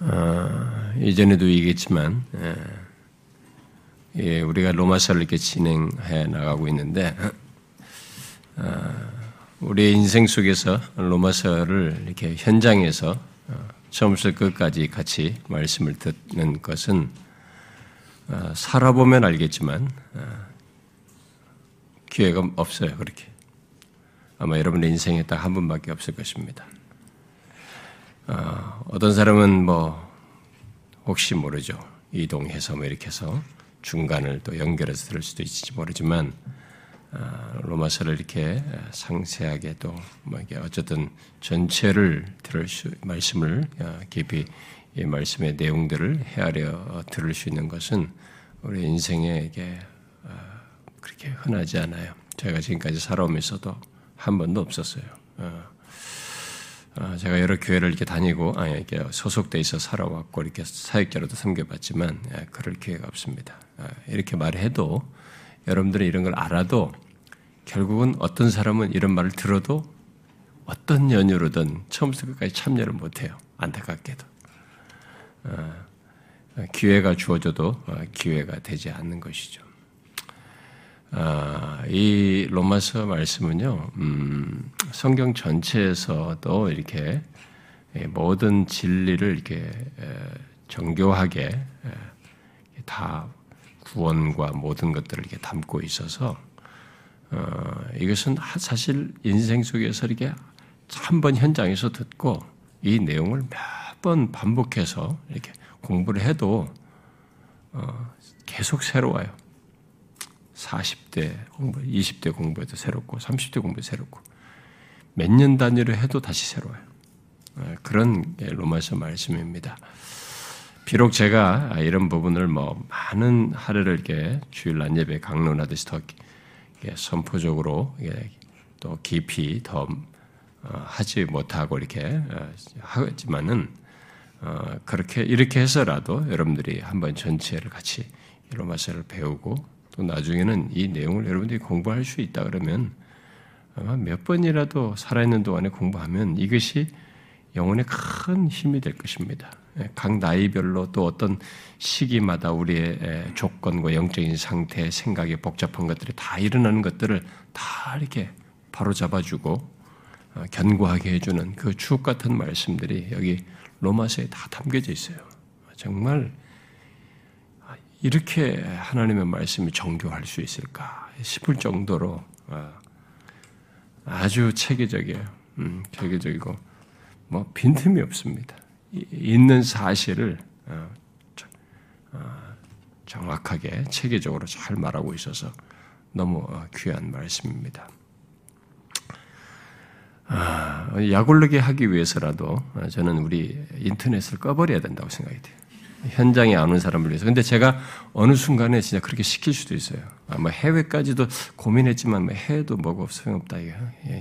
어, 이전에도 얘기했지만 예, 예, 우리가 로마서를 이렇게 진행해 나가고 있는데 어, 우리의 인생 속에서 로마서를 이렇게 현장에서 어, 처음부터 끝까지 같이 말씀을 듣는 것은 어, 살아보면 알겠지만 어, 기회가 없어요 그렇게 아마 여러분의 인생에 딱 한 번밖에 없을 것입니다. 어, 어떤 사람은 뭐 혹시 모르죠. 이동해서 뭐 이렇게 해서 중간을 또 연결해서 들을 수도 있을지 모르지만 어, 로마서를 이렇게 상세하게 또뭐 이게 어쨌든 전체를 들을 수 말씀을 어, 깊이 이 말씀의 내용들을 헤아려 들을 수 있는 것은 우리 인생에 이게 어, 그렇게 흔하지 않아요. 제가 지금까지 살아오면서도 한 번도 없었어요. 어, 제가 여러 교회를 이렇게 다니고 아니 이렇게 소속돼 있어 살아왔고 이렇게 사역자로도 섬겨봤지만 예, 그럴 기회가 없습니다. 아, 이렇게 말해도 여러분들이 이런 걸 알아도 결국은 어떤 사람은 이런 말을 들어도 어떤 연유로든 처음부터 끝까지 참여를 못해요. 안타깝게도 아, 기회가 주어져도 어, 기회가 되지 않는 것이죠. 아, 이 로마서 말씀은요, 음, 성경 전체에서도 이렇게 모든 진리를 이렇게 정교하게 다 구원과 모든 것들을 이렇게 담고 있어서 어, 이것은 사실 인생 속에서 이렇게 한 번 현장에서 듣고 이 내용을 몇 번 반복해서 이렇게 공부를 해도 어, 계속 새로워요. 40대 공부, 20대 공부해도 새롭고, 30대 공부해도 새롭고, 몇 년 단위로 해도 다시 새로워요. 어, 그런 로마서 말씀입니다. 비록 제가 이런 부분을 뭐 많은 하루를 이렇게 주일 난 예배 강론하듯이 더 선포적으로 또 깊이 더 어, 하지 못하고 이렇게 어, 하지만은 그렇게 이렇게 해서라도 여러분들이 한번 전체를 같이 로마서를 배우고 또 나중에는 이 내용을 여러분들이 공부할 수 있다 그러면 아마 몇 번이라도 살아있는 동안에 공부하면 이것이 영혼에 큰 힘이 될 것입니다. 예, 각 나이별로 또 어떤 시기마다 우리의 조건과 영적인 상태, 생각이 복잡한 것들이 다 일어나는 것들을 다 이렇게 바로 잡아주고 어, 견고하게 해주는 그 주옥 같은 말씀들이 여기 로마서에 다 담겨져 있어요. 정말 이렇게 하나님의 말씀이 정교할 수 있을까 싶을 정도로 어, 아주 체계적이에요. 음, 체계적이고 뭐 빈틈이 없습니다. 있는 사실을 어, 어, 정확하게 체계적으로 잘 말하고 있어서 너무 귀한 말씀입니다. 아, 약올르게 하기 위해서라도 저는 우리 인터넷을 꺼버려야 된다고 생각이 돼요. 현장에 안 온 사람을 위해서. 근데 제가 어느 순간에 진짜 그렇게 시킬 수도 있어요. 아마 해외까지도 고민했지만 뭐 해외도 뭐가 소용없다. 예,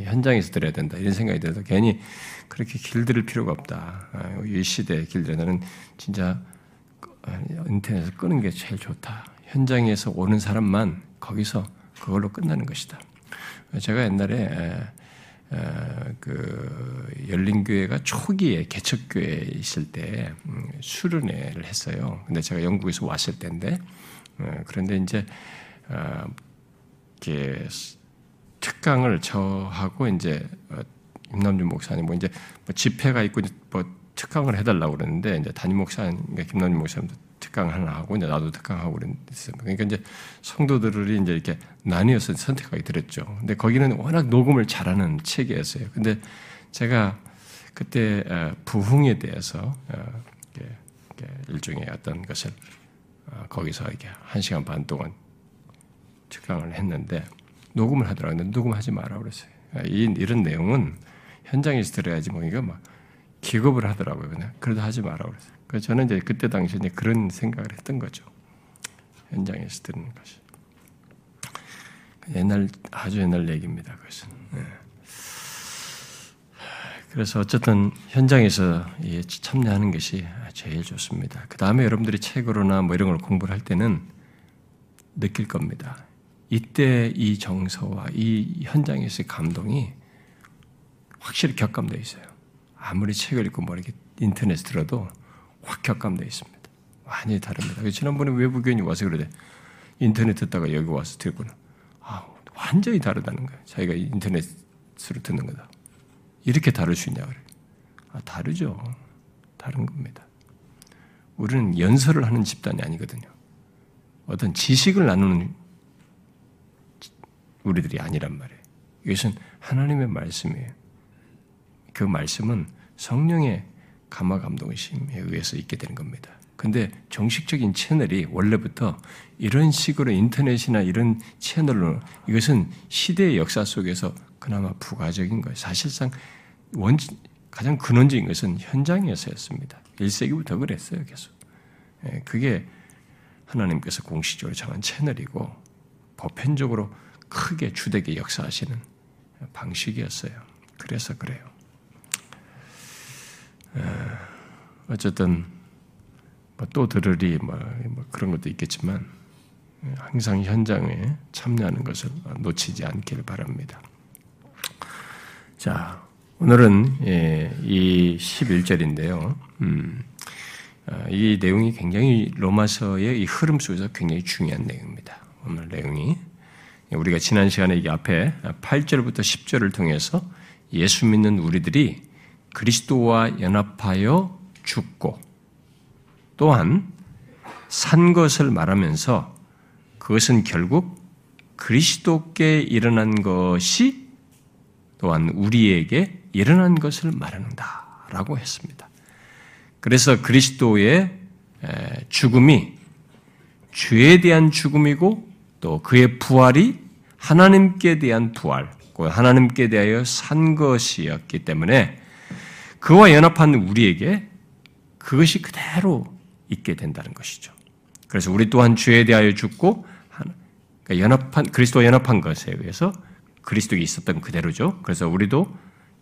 현장에서 들어야 된다. 이런 생각이 들어서 괜히 그렇게 길들일 필요가 없다. 아, 이 시대의 길들 나는 진짜 인터넷을 끄는 게 제일 좋다. 현장에서 오는 사람만 거기서 그걸로 끝나는 것이다. 제가 옛날에 그 열린 교회가 초기에 개척 교회 있을 때 음, 수련회를 했어요. 근데 제가 영국에서 왔을 때인데 어, 그런데 이제 어, 이렇게 특강을 저하고 이제 어, 임남준 목사님 뭐 이제 뭐 집회가 있고 뭐 특강을 해달라고 그러는데 이제 담임 목사님 김남준 목사님도 특강 하나 하고 이제 나도 특강하고 그랬어요. 그러니까 이제 성도들이 이제 이렇게 나뉘어서 선택하게 들었죠. 근데 거기는 워낙 녹음을 잘하는 체계였어요. 근데 제가 그때 어, 부흥에 대해서 어, 일종의 어떤 것을 어, 거기서 이렇게 한 시간 반 동안 특강을 했는데 녹음을 하더라고요. 녹음하지 마라 그랬어요. 이 이런 내용은 현장에서 들어야지 뭐 이거 막 기겁을 하더라고요. 그냥 그래도 하지 마라 그랬어요. 저는 이제 그때 당시에 그런 생각을 했던 거죠. 현장에서 듣는 것이. 옛날 아주 옛날 얘기입니다. 그것은. 네. 그래서 어쨌든 현장에서 참여하는 것이 제일 좋습니다. 그 다음에 여러분들이 책으로나 뭐 이런 걸 공부를 할 때는 느낄 겁니다. 이때 이 정서와 이 현장에서의 감동이 확실히 격감되어 있어요. 아무리 책을 읽고 뭐 이렇게 인터넷 들어도 확 격감되어 있습니다. 많이 다릅니다. 지난번에 외부 교인이 와서 그러대. 인터넷 듣다가 여기 와서 듣고는 아, 완전히 다르다는 거예요. 자기가 인터넷으로 듣는 거다. 이렇게 다를 수 있냐 그래. 아, 다르죠. 다른 겁니다. 우리는 연설을 하는 집단이 아니거든요. 어떤 지식을 나누는 우리들이 아니란 말이에요. 이것은 하나님의 말씀이에요. 그 말씀은 성령의 감화 감동심에 의해서 있게 되는 겁니다. 근데 정식적인 채널이 원래부터 이런 식으로 인터넷이나 이런 채널로 이것은 시대의 역사 속에서 그나마 부가적인 거예요. 사실상 원 가장 근원적인 것은 현장에서였습니다. 1세기부터 그랬어요, 계속. 예, 그게 하나님께서 공식적으로 정한 채널이고 보편적으로 크게 주되게 역사하시는 방식이었어요. 그래서 그래요. 어쨌든 뭐또 들으리 뭐, 뭐 그런 것도 있겠지만 항상 현장에 참여하는 것을 놓치지 않기를 바랍니다. 자, 오늘은 예, 이 11절인데요. 음, 아, 이 내용이 굉장히 로마서의 이 흐름 속에서 굉장히 중요한 내용입니다. 오늘 내용이 우리가 지난 시간에 이 앞에 8절부터 10절을 통해서 예수 믿는 우리들이 그리스도와 연합하여 죽고 또한 산 것을 말하면서 그것은 결국 그리스도께 일어난 것이 또한 우리에게 일어난 것을 말하는다 라고 했습니다. 그래서 그리스도의 죽음이 죄에 대한 죽음이고 또 그의 부활이 하나님께 대한 부활, 하나님께 대하여 산 것이었기 때문에 그와 연합한 우리에게 그것이 그대로 있게 된다는 것이죠. 그래서 우리 또한 죄에 대하여 죽고 그러니까 연합한 그리스도 연합한 것에 의해서 그리스도가 있었던 그대로죠. 그래서 우리도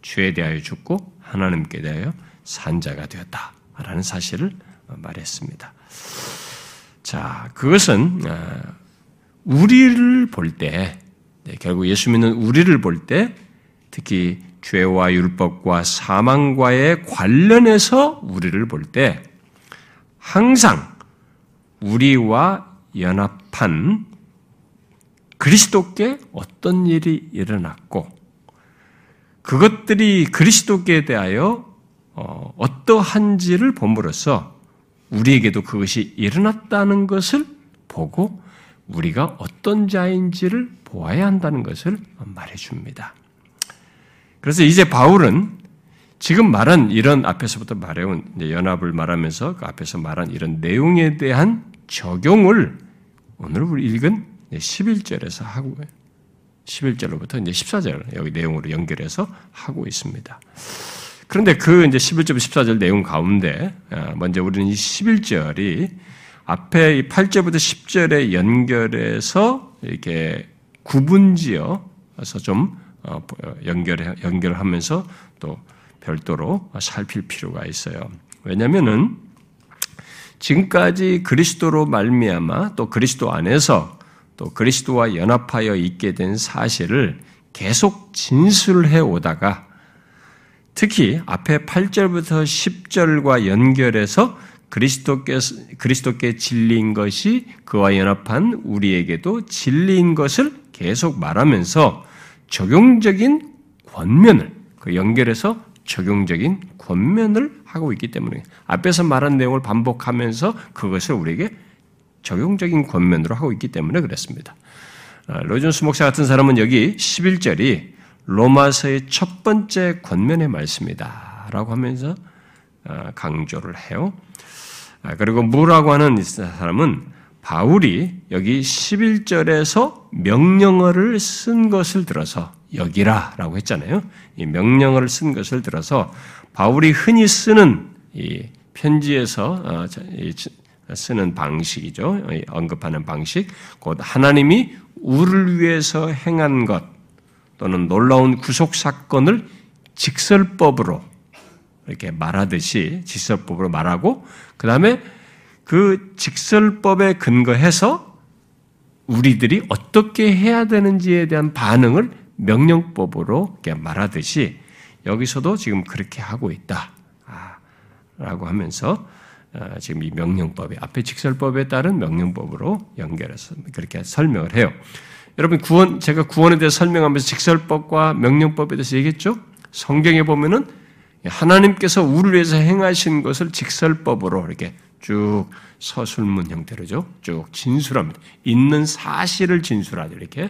죄에 대하여 죽고 하나님께 대하여 산자가 되었다라는 사실을 말했습니다. 자, 그것은 어, 우리를 볼 때, 네, 결국 예수 믿는 우리를 볼 때, 특히 죄와 율법과 사망과의 관련해서 우리를 볼 때, 항상 우리와 연합한 그리스도께 어떤 일이 일어났고, 그것들이 그리스도께 대하여 어, 어떠한지를 봄으로써 우리에게도 그것이 일어났다는 것을 보고 우리가 어떤 자인지를 보아야 한다는 것을 말해줍니다. 그래서 이제 바울은 지금 말한 이런 앞에서부터 말해온 연합을 말하면서 그 앞에서 말한 이런 내용에 대한 적용을 오늘 우리 읽은 11절에서 하고 11절로부터 이제 14절 여기 내용으로 연결해서 하고 있습니다. 그런데 그 이제 11절 14절 내용 가운데 아, 먼저 우리는 이 11절이 앞에 이 8절부터 10절에 연결해서 이렇게 구분지어서 좀 어, 연결 연결하면서 또 별도로 살필 필요가 있어요. 왜냐하면은 지금까지 그리스도로 말미암아 또 그리스도 안에서 또 그리스도와 연합하여 있게 된 사실을 계속 진술해 오다가 특히 앞에 8절부터 10절과 연결해서 그리스도께, 그리스도께 진리인 것이 그와 연합한 우리에게도 진리인 것을 계속 말하면서 적용적인 권면을, 그 연결해서 적용적인 권면을 하고 있기 때문에 앞에서 말한 내용을 반복하면서 그것을 우리에게 적용적인 권면으로 하고 있기 때문에 그렇습니다. 아, 로준스 목사 같은 사람은 여기 11절이 로마서의 첫 번째 권면의 말씀이다. 라고 하면서 아, 강조를 해요. 아, 그리고 무라고 하는 사람은 바울이 여기 11절에서 명령어를 쓴 것을 들어서 여기라 라고 했잖아요. 이 명령어를 쓴 것을 들어서 바울이 흔히 쓰는 이 편지에서 어, 쓰는 방식이죠. 언급하는 방식. 곧 하나님이 우를 위해서 행한 것 또는 놀라운 구속 사건을 직설법으로 이렇게 말하듯이 직설법으로 말하고 그 다음에 그 직설법에 근거해서 우리들이 어떻게 해야 되는지에 대한 반응을 명령법으로 말하듯이 여기서도 지금 그렇게 하고 있다. 라고 하면서 어, 지금 이 명령법에 앞에 직설법에 따른 명령법으로 연결해서 그렇게 설명을 해요. 여러분 구원 제가 구원에 대해서 설명하면서 직설법과 명령법에 대해서 얘기했죠. 성경에 보면은 하나님께서 우리를 위해서 행하신 것을 직설법으로 이렇게 쭉 서술문 형태로죠. 쭉 진술합니다. 있는 사실을 진술하죠. 이렇게.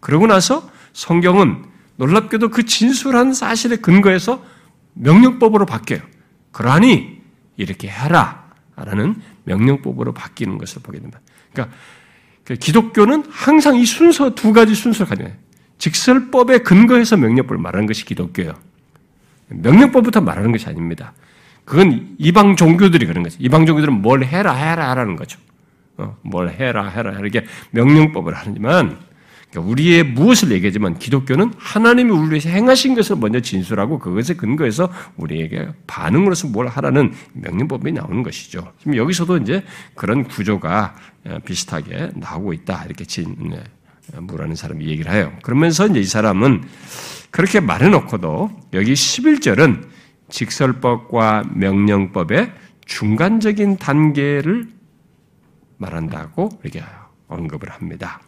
그러고 나서 성경은 놀랍게도 그 진술한 사실에 근거해서 명령법으로 바뀌어요. 그러하니 이렇게 해라. 라는 명령법으로 바뀌는 것을 보게 됩니다. 그러니까 그 기독교는 항상 이 순서, 두 가지 순서를 가져요. 직설법에 근거해서 명령법을 말하는 것이 기독교예요. 명령법부터 말하는 것이 아닙니다. 그건 이방 종교들이 그런 거죠. 이방 종교들은 뭘 해라, 해라, 하라는 거죠. 어, 뭘 해라, 해라, 이렇게 명령법을 하지만, 그러니까 우리의 무엇을 얘기하지만 기독교는 하나님이 우리 위해서 행하신 것을 먼저 진술하고 그것에 근거해서 우리에게 반응으로서 뭘 하라는 명령법이 나오는 것이죠. 지금 여기서도 이제 그런 구조가 어, 비슷하게 나오고 있다. 이렇게 진, 네, 무라는 사람이 얘기를 해요. 그러면서 이제 이 사람은 그렇게 말해놓고도 여기 11절은 직설법과 명령법의 중간적인 단계를 말한다고 이렇게 언급을 합니다.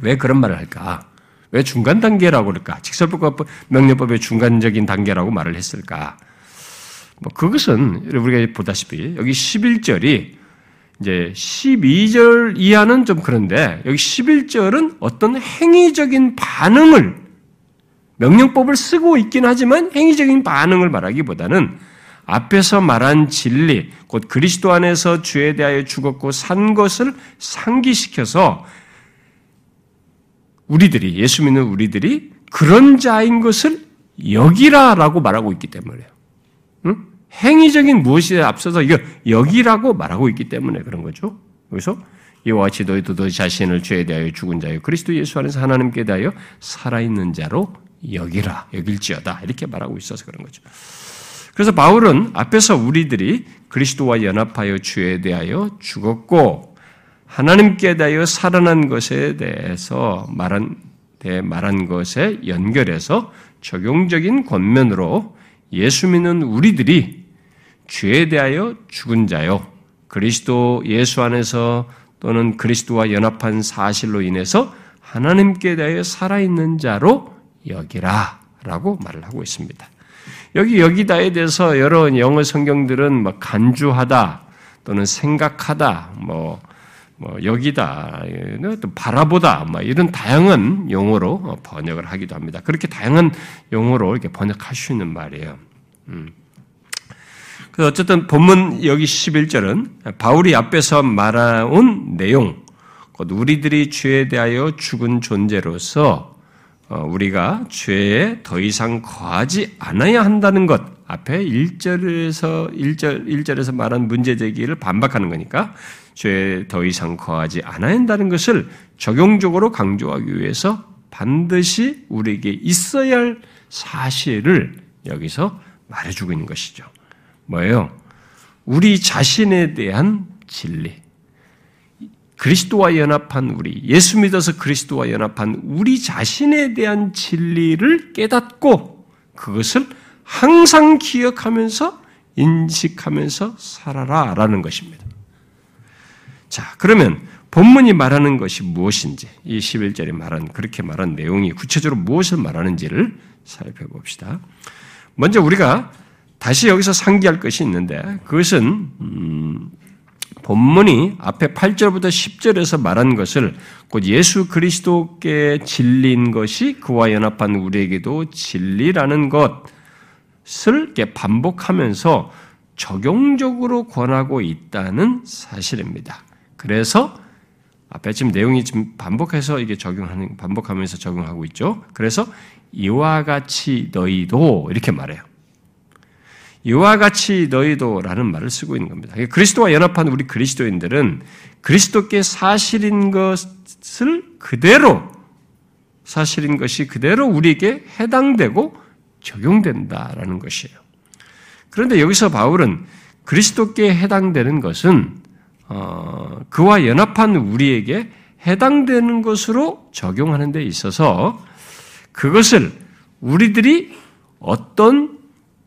왜 그런 말을 할까? 왜 중간 단계라고 그럴까? 직설법과 명령법의 중간적인 단계라고 말을 했을까? 뭐 그것은 우리가 보다시피 여기 11절이 이제 12절 이하는 좀 그런데 여기 11절은 어떤 행위적인 반응을 명령법을 쓰고 있긴 하지만 행위적인 반응을 말하기보다는 앞에서 말한 진리, 곧 그리스도 안에서 죄에 대하여 죽었고 산 것을 상기시켜서 우리들이, 예수 믿는 우리들이 그런 자인 것을 여기라라고 말하고 있기 때문에요. 응? 행위적인 무엇에 앞서서 이거 여기라고 말하고 있기 때문에 그런 거죠. 그래서 이와 같이 너희도 너 자신을 죄에 대하여 죽은 자요 그리스도 예수 안에서 하나님께 대하여 살아있는 자로 여기라 여길지어다 이렇게 말하고 있어서 그런 거죠. 그래서 바울은 앞에서 우리들이 그리스도와 연합하여 주에 대하여 죽었고 하나님께 대하여 살아난 것에 대해서 말한 대 말한 것에 연결해서 적용적인 권면으로 예수 믿는 우리들이 죄에 대하여 죽은 자요 그리스도 예수 안에서 또는 그리스도와 연합한 사실로 인해서 하나님께 대하여 살아있는 자로 여기라 라고 말을 하고 있습니다. 여기 여기다에 대해서 여러 영어 성경들은 뭐 간주하다 또는 생각하다 뭐, 뭐 여기다 또 바라보다 뭐 이런 다양한 용어로 번역을 하기도 합니다. 그렇게 다양한 용어로 이렇게 번역할 수 있는 말이에요. 음. 그래서 어쨌든 본문 여기 11절은 바울이 앞에서 말해온 내용, 곧 우리들이 죄에 대하여 죽은 존재로서 어, 우리가 죄에 더 이상 거하지 않아야 한다는 것 앞에 1절에서 1절 1절에서 말한 문제 제기를 반박하는 거니까 죄에 더 이상 거하지 않아야 한다는 것을 적용적으로 강조하기 위해서 반드시 우리에게 있어야 할 사실을 여기서 말해주고 있는 것이죠. 뭐예요? 우리 자신에 대한 진리. 그리스도와 연합한 우리, 예수 믿어서 그리스도와 연합한 우리 자신에 대한 진리를 깨닫고 그것을 항상 기억하면서 인식하면서 살아라 라는 것입니다. 자, 그러면 본문이 말하는 것이 무엇인지, 이 11절에 말한, 그렇게 말한 내용이 구체적으로 무엇을 말하는지를 살펴봅시다. 먼저 우리가 다시 여기서 상기할 것이 있는데, 그것은, 음, 본문이 앞에 8절부터 10절에서 말한 것을 곧 예수 그리스도께 진리인 것이 그와 연합한 우리에게도 진리라는 것을 반복하면서 적용적으로 권하고 있다는 사실입니다. 그래서 앞에 지금 내용이 지금 반복해서 이게 적용하는 반복하면서 적용하고 있죠. 그래서 이와 같이 너희도 이렇게 말해요. 이와 같이 너희도라는 말을 쓰고 있는 겁니다. 그리스도와 연합한 우리 그리스도인들은 그리스도께 사실인 것을 그대로 사실인 것이 그대로 우리에게 해당되고 적용된다라는 것이에요. 그런데 여기서 바울은 그리스도께 해당되는 것은 어, 그와 연합한 우리에게 해당되는 것으로 적용하는 데 있어서 그것을 우리들이 어떤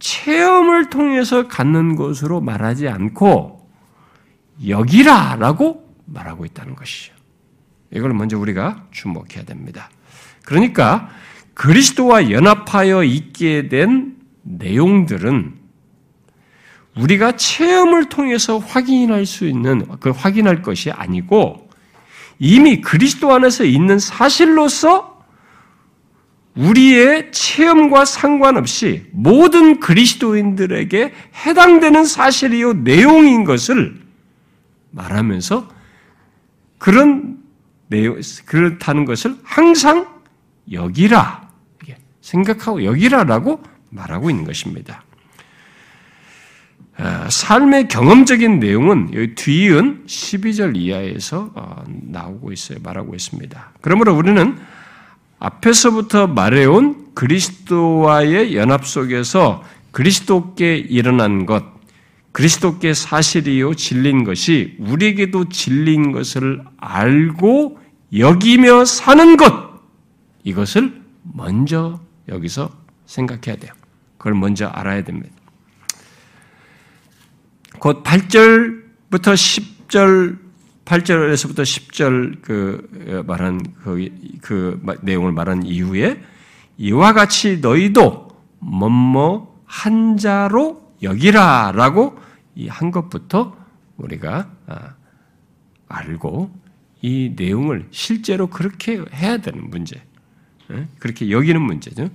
체험을 통해서 갖는 것으로 말하지 않고 여기라라고 말하고 있다는 것이죠. 이걸 먼저 우리가 주목해야 됩니다. 그러니까 그리스도와 연합하여 있게 된 내용들은 우리가 체험을 통해서 확인할 수 있는 그 확인할 것이 아니고 이미 그리스도 안에서 있는 사실로서 우리의 체험과 상관없이 모든 그리스도인들에게 해당되는 사실이요 내용인 것을 말하면서 그런 내용 그렇다는 것을 항상 여기라 생각하고 여기라라고 말하고 있는 것입니다. 아, 삶의 경험적인 내용은 여기 뒤은 12절 이하에서 어, 나오고 있어요. 말하고 있습니다. 그러므로 우리는 앞에서부터 말해온 그리스도와의 연합 속에서 그리스도께 일어난 것, 그리스도께 사실이요 진린 것이 우리에게도 진린 것을 알고 여기며 사는 것, 이것을 먼저 여기서 생각해야 돼요. 그걸 먼저 알아야 됩니다. 곧 8절부터 10절, 8절에서부터 10절 그 말한 그, 그 내용을 말한 이후에 이와 같이 너희도 뭐뭐 한 자로 여기라라고 이 한 것부터 우리가 아, 알고 이 내용을 실제로 그렇게 해야 되는 문제, 예? 그렇게 여기는 문제죠.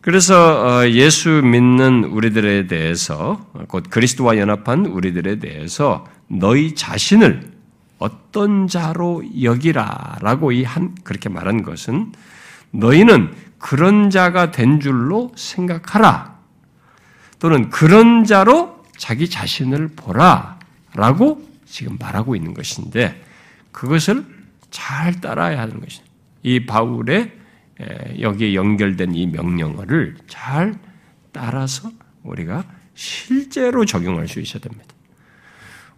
그래서 어, 예수 믿는 우리들에 대해서 곧 그리스도와 연합한 우리들에 대해서 너희 자신을 어떤 자로 여기라라고 이 한 그렇게 말한 것은 너희는 그런 자가 된 줄로 생각하라 또는 그런 자로 자기 자신을 보라라고 지금 말하고 있는 것인데 그것을 잘 따라야 하는 것입니다. 이 바울의 여기에 연결된 이 명령어를 잘 따라서 우리가 실제로 적용할 수 있어야 됩니다.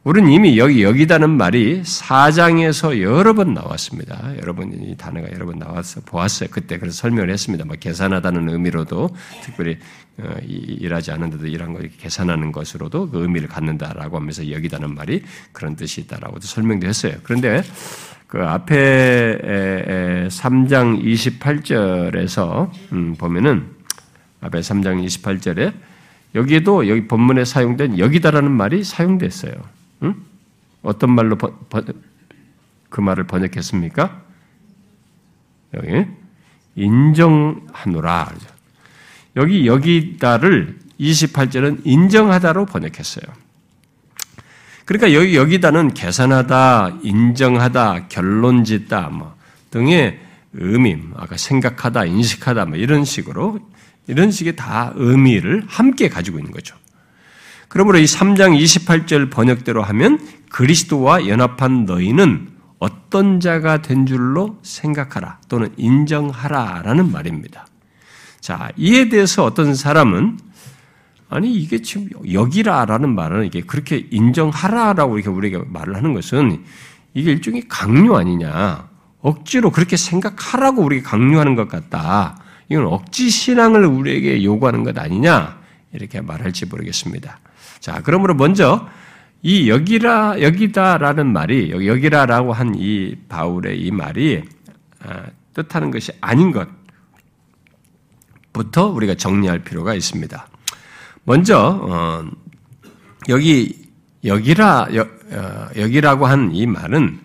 우리는 이미 여기 여기다는 말이 사장에서 여러 번 나왔습니다. 여러분 이 단어가 여러 번 나왔어 보았어요. 그때 그래서 설명을 했습니다. 뭐 계산하다는 의미로도 특별히 어, 일하지 않은데도 일한 걸 계산하는 것으로도 그 의미를 갖는다라고 하면서 여기다는 말이 그런 뜻이 있다라고도 설명도 했어요. 그런데 그 앞에 3장 28절에서 음, 보면은 앞에 3장 28절에 여기에도 여기 본문에 사용된 여기다라는 말이 사용됐어요. 응? 어떤 말로 번, 번, 그 말을 번역했습니까? 여기 인정하노라. 여기 여기다를 28절은 인정하다로 번역했어요. 그러니까 여기 여기다는 계산하다, 인정하다, 결론 짓다 뭐 등의 의미, 아까 생각하다, 인식하다 뭐 이런 식으로 이런 식의 다 의미를 함께 가지고 있는 거죠. 그러므로 이 3장 28절 번역대로 하면 그리스도와 연합한 너희는 어떤 자가 된 줄로 생각하라 또는 인정하라 라는 말입니다. 자, 이에 대해서 어떤 사람은 아니 이게 지금 여기라라는 말은 이게 그렇게 인정하라라고 이렇게 우리가 말을 하는 것은 이게 일종의 강요 아니냐? 억지로 그렇게 생각하라고 우리가 강요하는 것 같다. 이건 억지 신앙을 우리에게 요구하는 것 아니냐? 이렇게 말할지 모르겠습니다. 자, 그러므로 먼저 이 여기라 여기다라는 말이 여기라라고 한 이 바울의 이 말이 아, 뜻하는 것이 아닌 것부터 우리가 정리할 필요가 있습니다. 먼저 어, 여기 여기라 여, 어, 여기라고 한 이 말은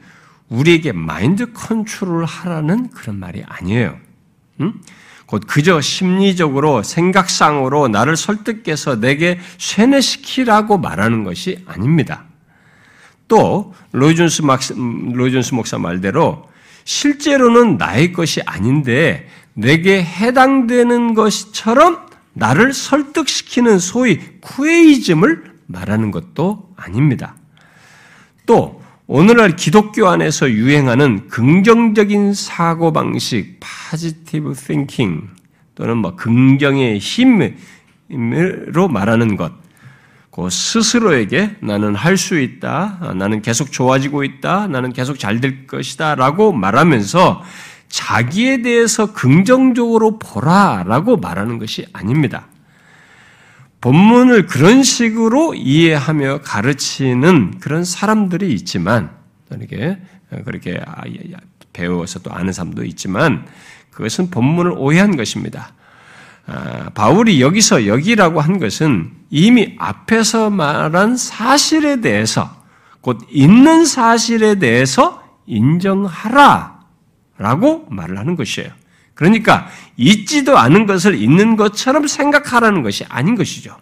우리에게 마인드 컨트롤 하라는 그런 말이 아니에요. 음? 곧 그저 심리적으로 생각상으로 나를 설득해서 내게 세뇌시키라고 말하는 것이 아닙니다. 또 로이존스 로이존스 목사 말대로 실제로는 나의 것이 아닌데 내게 해당되는 것처럼 나를 설득시키는 소위 쿠에이즘을 말하는 것도 아닙니다. 또 오늘날 기독교 안에서 유행하는 긍정적인 사고 방식, positive thinking 또는 뭐 긍정의 힘으로 말하는 것, 그 스스로에게 나는 할 수 있다, 나는 계속 좋아지고 있다, 나는 계속 잘 될 것이다라고 말하면서 자기에 대해서 긍정적으로 보라라고 말하는 것이 아닙니다. 본문을 그런 식으로 이해하며 가르치는 그런 사람들이 있지만, 이렇게, 그렇게 아, 배워서 또 아는 사람도 있지만, 그것은 본문을 오해한 것입니다. 아, 바울이 여기서 여기라고 한 것은 이미 앞에서 말한 사실에 대해서, 곧 있는 사실에 대해서 인정하라 라고 말을 하는 것이에요. 그러니까 있지도 않은 것을 있는 것처럼 생각하라는 것이 아닌 것이죠.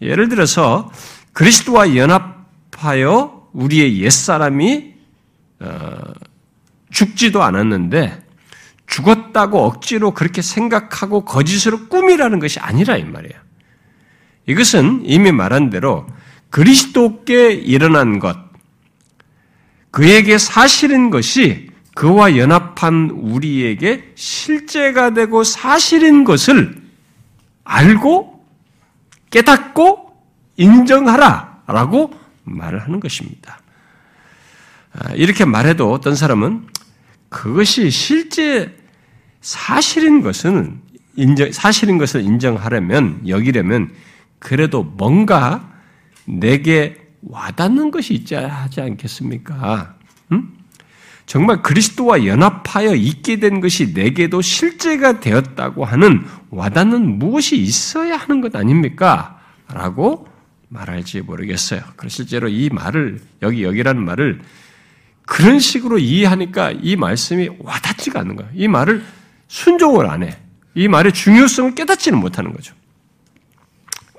예를 들어서 그리스도와 연합하여 우리의 옛사람이 어, 죽지도 않았는데 죽었다고 억지로 그렇게 생각하고 거짓으로 꾸미라는 것이 아니라 이 말이에요. 이것은 이미 말한 대로 그리스도께 일어난 것, 그에게 사실인 것이 그와 연합한 우리에게 실제가 되고 사실인 것을 알고 깨닫고 인정하라 라고 말을 하는 것입니다. 아, 이렇게 말해도 어떤 사람은 그것이 실제 사실인 것은 인정, 사실인 것을 인정하려면, 여기려면, 그래도 뭔가 내게 와닿는 것이 있지 하지 않겠습니까? 음? 정말 그리스도와 연합하여 있게 된 것이 내게도 실제가 되었다고 하는 와닿는 무엇이 있어야 하는 것 아닙니까? 라고 말할지 모르겠어요. 실제로 이 말을, 여기, 여기라는 말을 그런 식으로 이해하니까 이 말씀이 와닿지가 않는 거예요. 이 말을 순종을 안 해. 이 말의 중요성을 깨닫지는 못하는 거죠.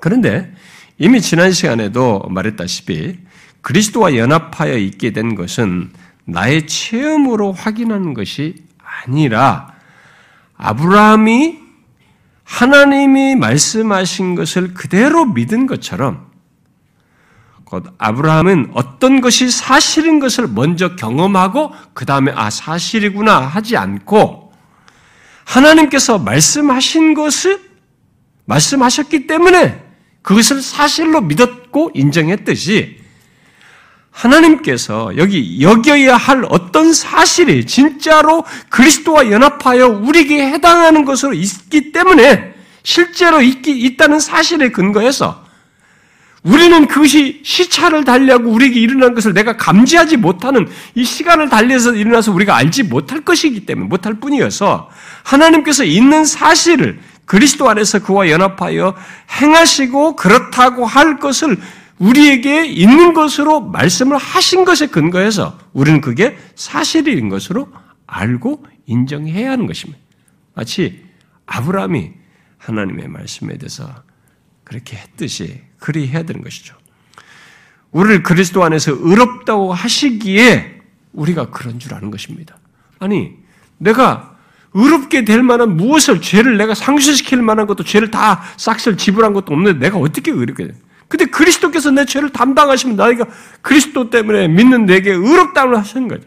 그런데 이미 지난 시간에도 말했다시피 그리스도와 연합하여 있게 된 것은 나의 체험으로 확인하는 것이 아니라 아브라함이 하나님이 말씀하신 것을 그대로 믿은 것처럼 곧 아브라함은 어떤 것이 사실인 것을 먼저 경험하고 그 다음에 아 사실이구나 하지 않고 하나님께서 말씀하신 것을 말씀하셨기 때문에 그것을 사실로 믿었고 인정했듯이 하나님께서 여기 여겨야 할 어떤 사실이 진짜로 그리스도와 연합하여 우리에게 해당하는 것으로 있기 때문에 실제로 있기, 있다는 사실에 근거해서 우리는 그것이 시차를 달리하고 우리에게 일어난 것을 내가 감지하지 못하는 이 시간을 달리해서 일어나서 우리가 알지 못할 것이기 때문에 못할 뿐이어서 하나님께서 있는 사실을 그리스도 안에서 그와 연합하여 행하시고 그렇다고 할 것을 우리에게 있는 것으로 말씀을 하신 것에 근거해서 우리는 그게 사실인 것으로 알고 인정해야 하는 것입니다. 마치 아브라함이 하나님의 말씀에 대해서 그렇게 했듯이 그리 해야 되는 것이죠. 우리를 그리스도 안에서 의롭다고 하시기에 우리가 그런 줄 아는 것입니다. 아니, 내가 의롭게 될 만한 무엇을 죄를 내가 상실시킬 만한 것도 죄를 다 싹쓸 지불한 것도 없는데 내가 어떻게 의롭게 돼? 근데 그리스도께서 내 죄를 담당하시면 나이가 그리스도 때문에 믿는 내게 의롭다고 하신 거죠.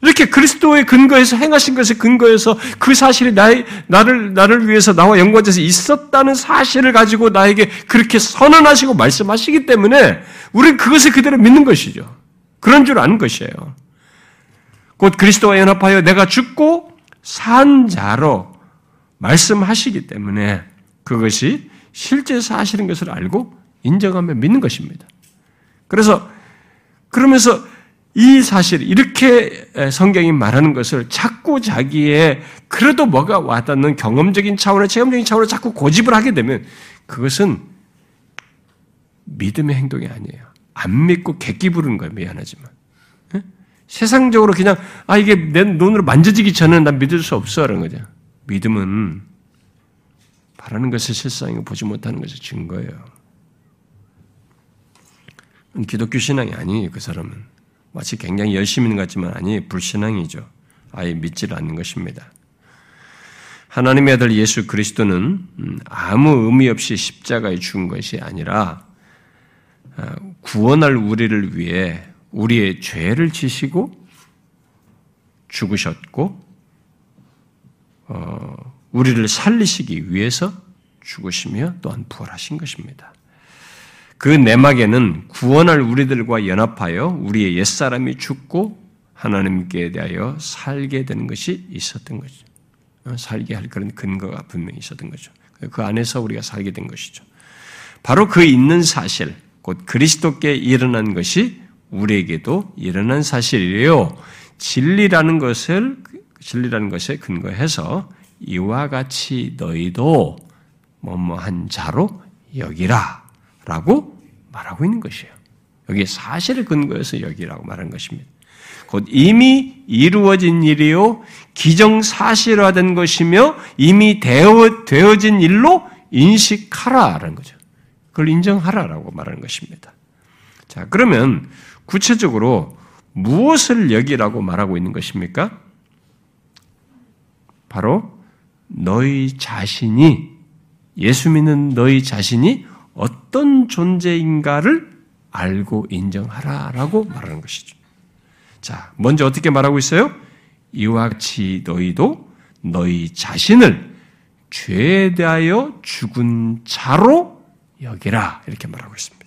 이렇게 그리스도의 근거에서 행하신 것에 근거해서 그 사실이 나의, 나를, 나를 위해서 나와 연관돼서 있었다는 사실을 가지고 나에게 그렇게 선언하시고 말씀하시기 때문에 우리는 그것을 그대로 믿는 것이죠. 그런 줄 아는 것이에요. 곧 그리스도와 연합하여 내가 죽고 산 자로 말씀하시기 때문에 그것이 실제 사실인 것을 알고 인정하며 믿는 것입니다. 그래서 그러면서 이 사실 이렇게 성경이 말하는 것을 자꾸 자기의 그래도 뭐가 와닿는 경험적인 차원의 체험적인 차원으로 자꾸 고집을 하게 되면 그것은 믿음의 행동이 아니에요. 안 믿고 객기 부르는 거예요. 미안하지만. 세상적으로 그냥 아 이게 내 눈으로 만져지기 전에는 난 믿을 수 없어 라는 거죠. 믿음은 바라는 것을 실상이 보지 못하는 것의 증거예요. 기독교 신앙이 아니에요, 그 사람은. 마치 굉장히 있는 것 같지만 아니, 불신앙이죠. 아예 믿지를 않는 것입니다. 하나님의 아들 예수 그리스도는 음, 아무 의미 없이 십자가에 죽은 것이 아니라 아, 구원할 우리를 위해 우리의 죄를 지시고 죽으셨고 어, 우리를 살리시기 위해서 죽으시며 또한 부활하신 것입니다. 그 내막에는 구원할 우리들과 연합하여 우리의 옛사람이 죽고 하나님께 대하여 살게 되는 것이 있었던 거죠. 어, 살게 할 그런 근거가 분명히 있었던 거죠. 그 안에서 우리가 살게 된 것이죠. 바로 그 있는 사실, 곧 그리스도께 일어난 것이 우리에게도 일어난 사실이에요. 진리라는 것을 진리라는 것에 근거해서 이와 같이 너희도 뭐뭐한 자로 여기라 라고 말하고 있는 것이에요. 여기 사실을 근거해서 여기라고 말하는 것입니다. 곧 이미 이루어진 일이요 기정사실화된 것이며 이미 되어, 되어진 일로 인식하라라는 거죠. 그걸 인정하라라고 말하는 것입니다. 자, 그러면 구체적으로 무엇을 여기라고 말하고 있는 것입니까? 바로 너희 자신이 예수 믿는 너희 자신이 어떤 존재인가를 알고 인정하라라고 말하는 것이죠. 자, 먼저 어떻게 말하고 있어요? 이와 같이 너희도 너희 자신을 죄에 대하여 죽은 자로 여기라 이렇게 말하고 있습니다.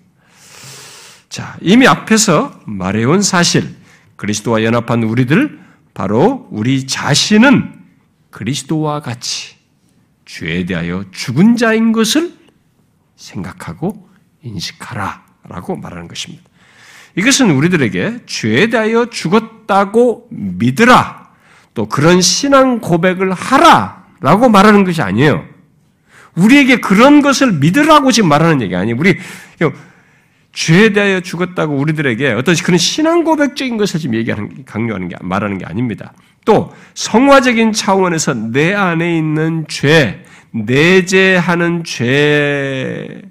자, 이미 앞에서 말해온 사실, 그리스도와 연합한 우리들, 바로 우리 자신은 그리스도와 같이 죄에 대하여 죽은 자인 것을 생각하고 인식하라 라고 말하는 것입니다. 이것은 우리들에게 죄에 대하여 죽었다고 믿으라, 또 그런 신앙 고백을 하라 라고 말하는 것이 아니에요. 우리에게 그런 것을 믿으라고 지금 말하는 얘기 아니에요. 우리 죄에 대하여 죽었다고 우리들에게 어떤 그런 신앙 고백적인 것을 지금 얘기하는, 강요하는 게, 말하는 게 아닙니다. 또, 성화적인 차원에서 내 안에 있는 죄, 내재하는 죄를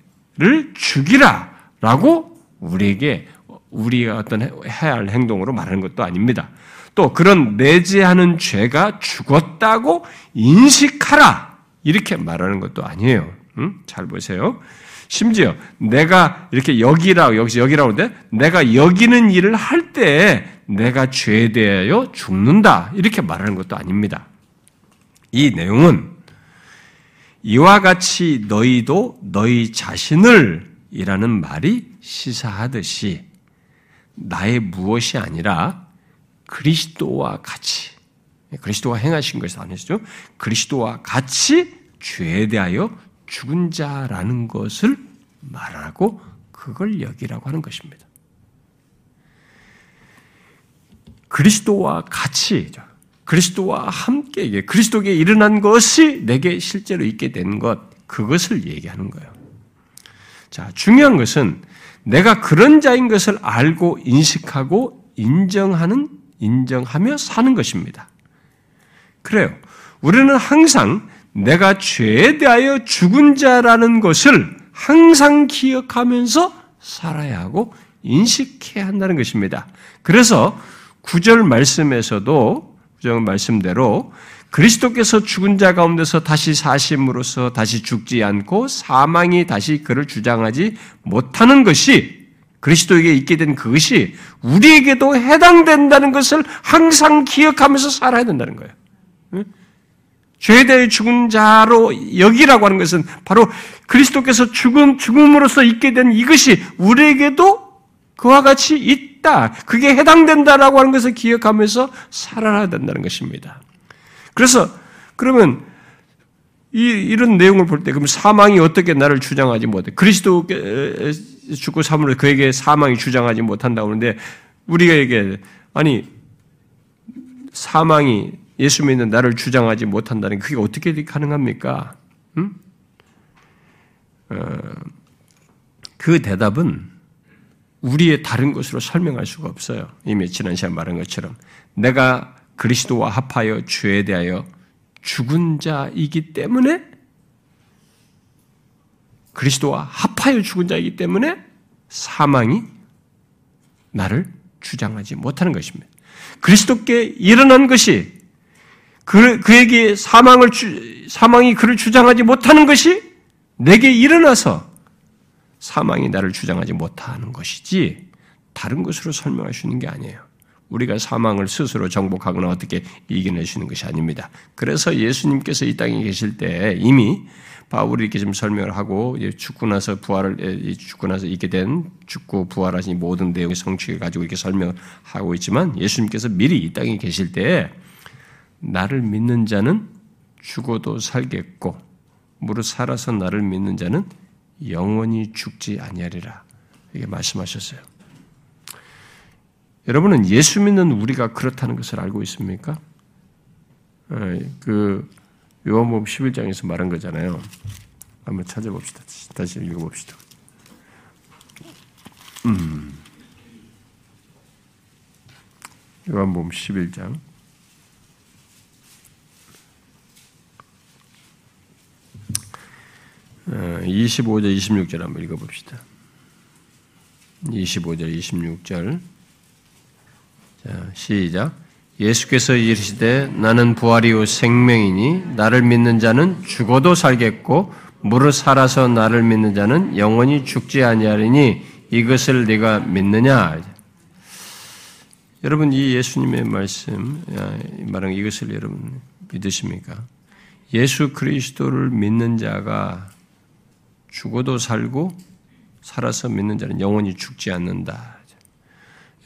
죽이라 라고 우리에게 우리가 어떤 해야 할 행동으로 말하는 것도 아닙니다. 또 그런 내재하는 죄가 죽었다고 인식하라 이렇게 말하는 것도 아니에요. 음? 잘 보세요. 심지어 내가 이렇게 여기라고 여기서 여기라고 하는데 내가 여기는 일을 할 때 내가 죄에 대하여 죽는다 이렇게 말하는 것도 아닙니다. 이 내용은 이와 같이 너희도 너희 자신을 이라는 말이 시사하듯이 나의 무엇이 아니라 그리스도와 같이 그리스도가 행하신 것이 아니죠. 그리스도와 같이 죄에 대하여 죽은 자라는 것을 말하고 그걸 여기라고 하는 것입니다. 그리스도와 같이 그리스도와 함께 그리스도에게 일어난 것이 내게 실제로 있게 된 것, 그것을 얘기하는 거예요. 자, 중요한 것은 내가 그런 자인 것을 알고 인식하고 인정하는, 인정하며 사는 것입니다. 그래요. 우리는 항상 내가 죄에 대하여 죽은 자라는 것을 항상 기억하면서 살아야 하고 인식해야 한다는 것입니다. 그래서 구절 말씀에서도 구절 말씀대로 그리스도께서 죽은 자 가운데서 다시 사심으로써 다시 죽지 않고 사망이 다시 그를 주장하지 못하는 것이 그리스도에게 있게 된 그것이 우리에게도 해당된다는 것을 항상 기억하면서 살아야 된다는 거예요. 죄에 대해 죽은 자로 여기라고 하는 것은 바로 그리스도께서 죽음, 죽음으로써 있게 된 이것이 우리에게도 그와 같이 있다. 그게 해당된다라고 하는 것을 기억하면서 살아야 된다는 것입니다. 그래서 그러면 이, 이런 내용을 볼 때 그럼 사망이 어떻게 나를 주장하지 못해? 그리스도 죽고 사물을 그에게 사망이 주장하지 못한다고 하는데 우리에게 아니 사망이 예수 믿는 나를 주장하지 못한다는 그게 어떻게 가능합니까? 음? 어, 그 대답은 우리의 다른 것으로 설명할 수가 없어요. 이미 지난 시간 말한 것처럼 내가 그리스도와 합하여 죄에 대하여 죽은 자이기 때문에 그리스도와 합하여 죽은 자이기 때문에 사망이 나를 주장하지 못하는 것입니다. 그리스도께 일어난 것이 그, 그에게 사망을 주, 사망이 그를 주장하지 못하는 것이 내게 일어나서 사망이 나를 주장하지 못하는 것이지 다른 것으로 있는 게 아니에요. 우리가 사망을 스스로 정복하거나 어떻게 이겨내시는 것이 아닙니다. 그래서 예수님께서 이 땅에 계실 때 이미 바울이 이렇게 좀 설명을 하고 죽고 나서 부활을 죽고 나서 있게 된 죽고 부활하신 모든 내용의 성취를 가지고 이렇게 설명하고 있지만 예수님께서 미리 이 땅에 계실 때 나를 믿는 자는 죽어도 살겠고 무릇 살아서 나를 믿는 자는 영원히 죽지 아니하리라. 이게 말씀하셨어요. 여러분은 예수 믿는 우리가 그렇다는 것을 알고 있습니까? 예, 그 요한복음 11장에서 말한 거잖아요. 한번 찾아봅시다. 다시 읽어봅시다. 음. 요한복음 11장 25절, 어, 26절 한번 읽어봅시다. 25절, 26절. 자, 시작. 예수께서 이르시되 나는 부활이요 생명이니 나를 믿는 자는 죽어도 살겠고 무릇 살아서 나를 믿는 자는 영원히 죽지 아니하리니 이것을 네가 믿느냐? 여러분 이 예수님의 말씀 말은 이것을 여러분 믿으십니까? 예수 그리스도를 믿는 자가 죽어도 살고 살아서 믿는 자는 영원히 죽지 않는다.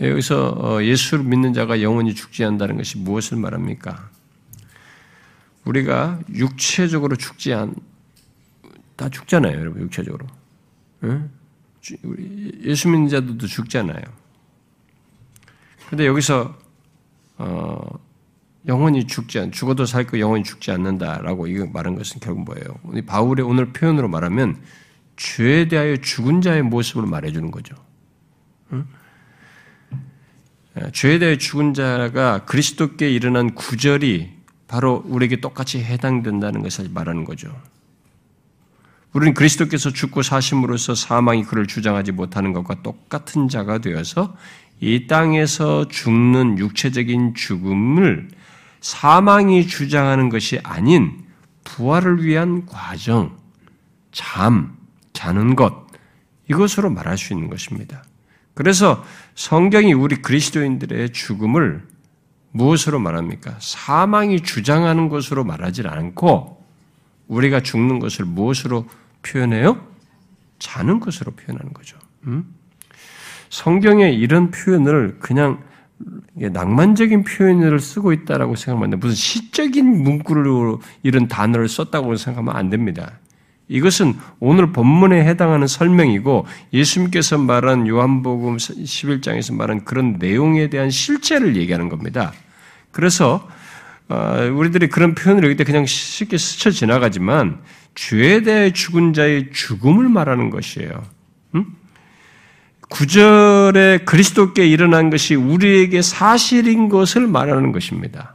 여기서 어, 예수를 믿는 자가 영원히 죽지 않는다는 것이 무엇을 말합니까? 우리가 육체적으로 죽지 않, 다 죽잖아요, 여러분, 육체적으로. 예수 믿는 자들도 죽잖아요. 근데 여기서, 어, 영원히 죽지 않, 죽어도 살고 영원히 죽지 않는다라고 이거 말한 것은 결국 뭐예요? 바울의 오늘 표현으로 말하면 죄에 대하여 죽은 자의 모습을 말해주는 거죠. 응? 예, 죄에 대해 죽은 자가 그리스도께 일어난 구절이 바로 우리에게 똑같이 해당된다는 것을 말하는 거죠. 우리는 그리스도께서 죽고 사심으로써 사망이 그를 주장하지 못하는 것과 똑같은 자가 되어서 이 땅에서 죽는 육체적인 죽음을 사망이 주장하는 것이 아닌 부활을 위한 과정, 잠, 자는 것, 이것으로 말할 수 있는 것입니다. 그래서 성경이 우리 그리스도인들의 죽음을 무엇으로 말합니까? 사망이 주장하는 것으로 말하지 않고 우리가 죽는 것을 무엇으로 표현해요? 자는 것으로 표현하는 거죠. 음? 성경에 이런 표현을 그냥 낭만적인 표현을 쓰고 있다라고 생각하면 무슨 시적인 문구로 이런 단어를 썼다고 생각하면 안 됩니다. 이것은 오늘 본문에 해당하는 설명이고 예수님께서 말한 요한복음 11장에서 말한 그런 내용에 대한 실체를 얘기하는 겁니다. 그래서 어, 우리들이 그런 표현을 여기 때 그냥 쉽게 스쳐 지나가지만 죄에 대해 죽은 자의 죽음을 말하는 것이에요. 음? 구절에 그리스도께 일어난 것이 우리에게 사실인 것을 말하는 것입니다.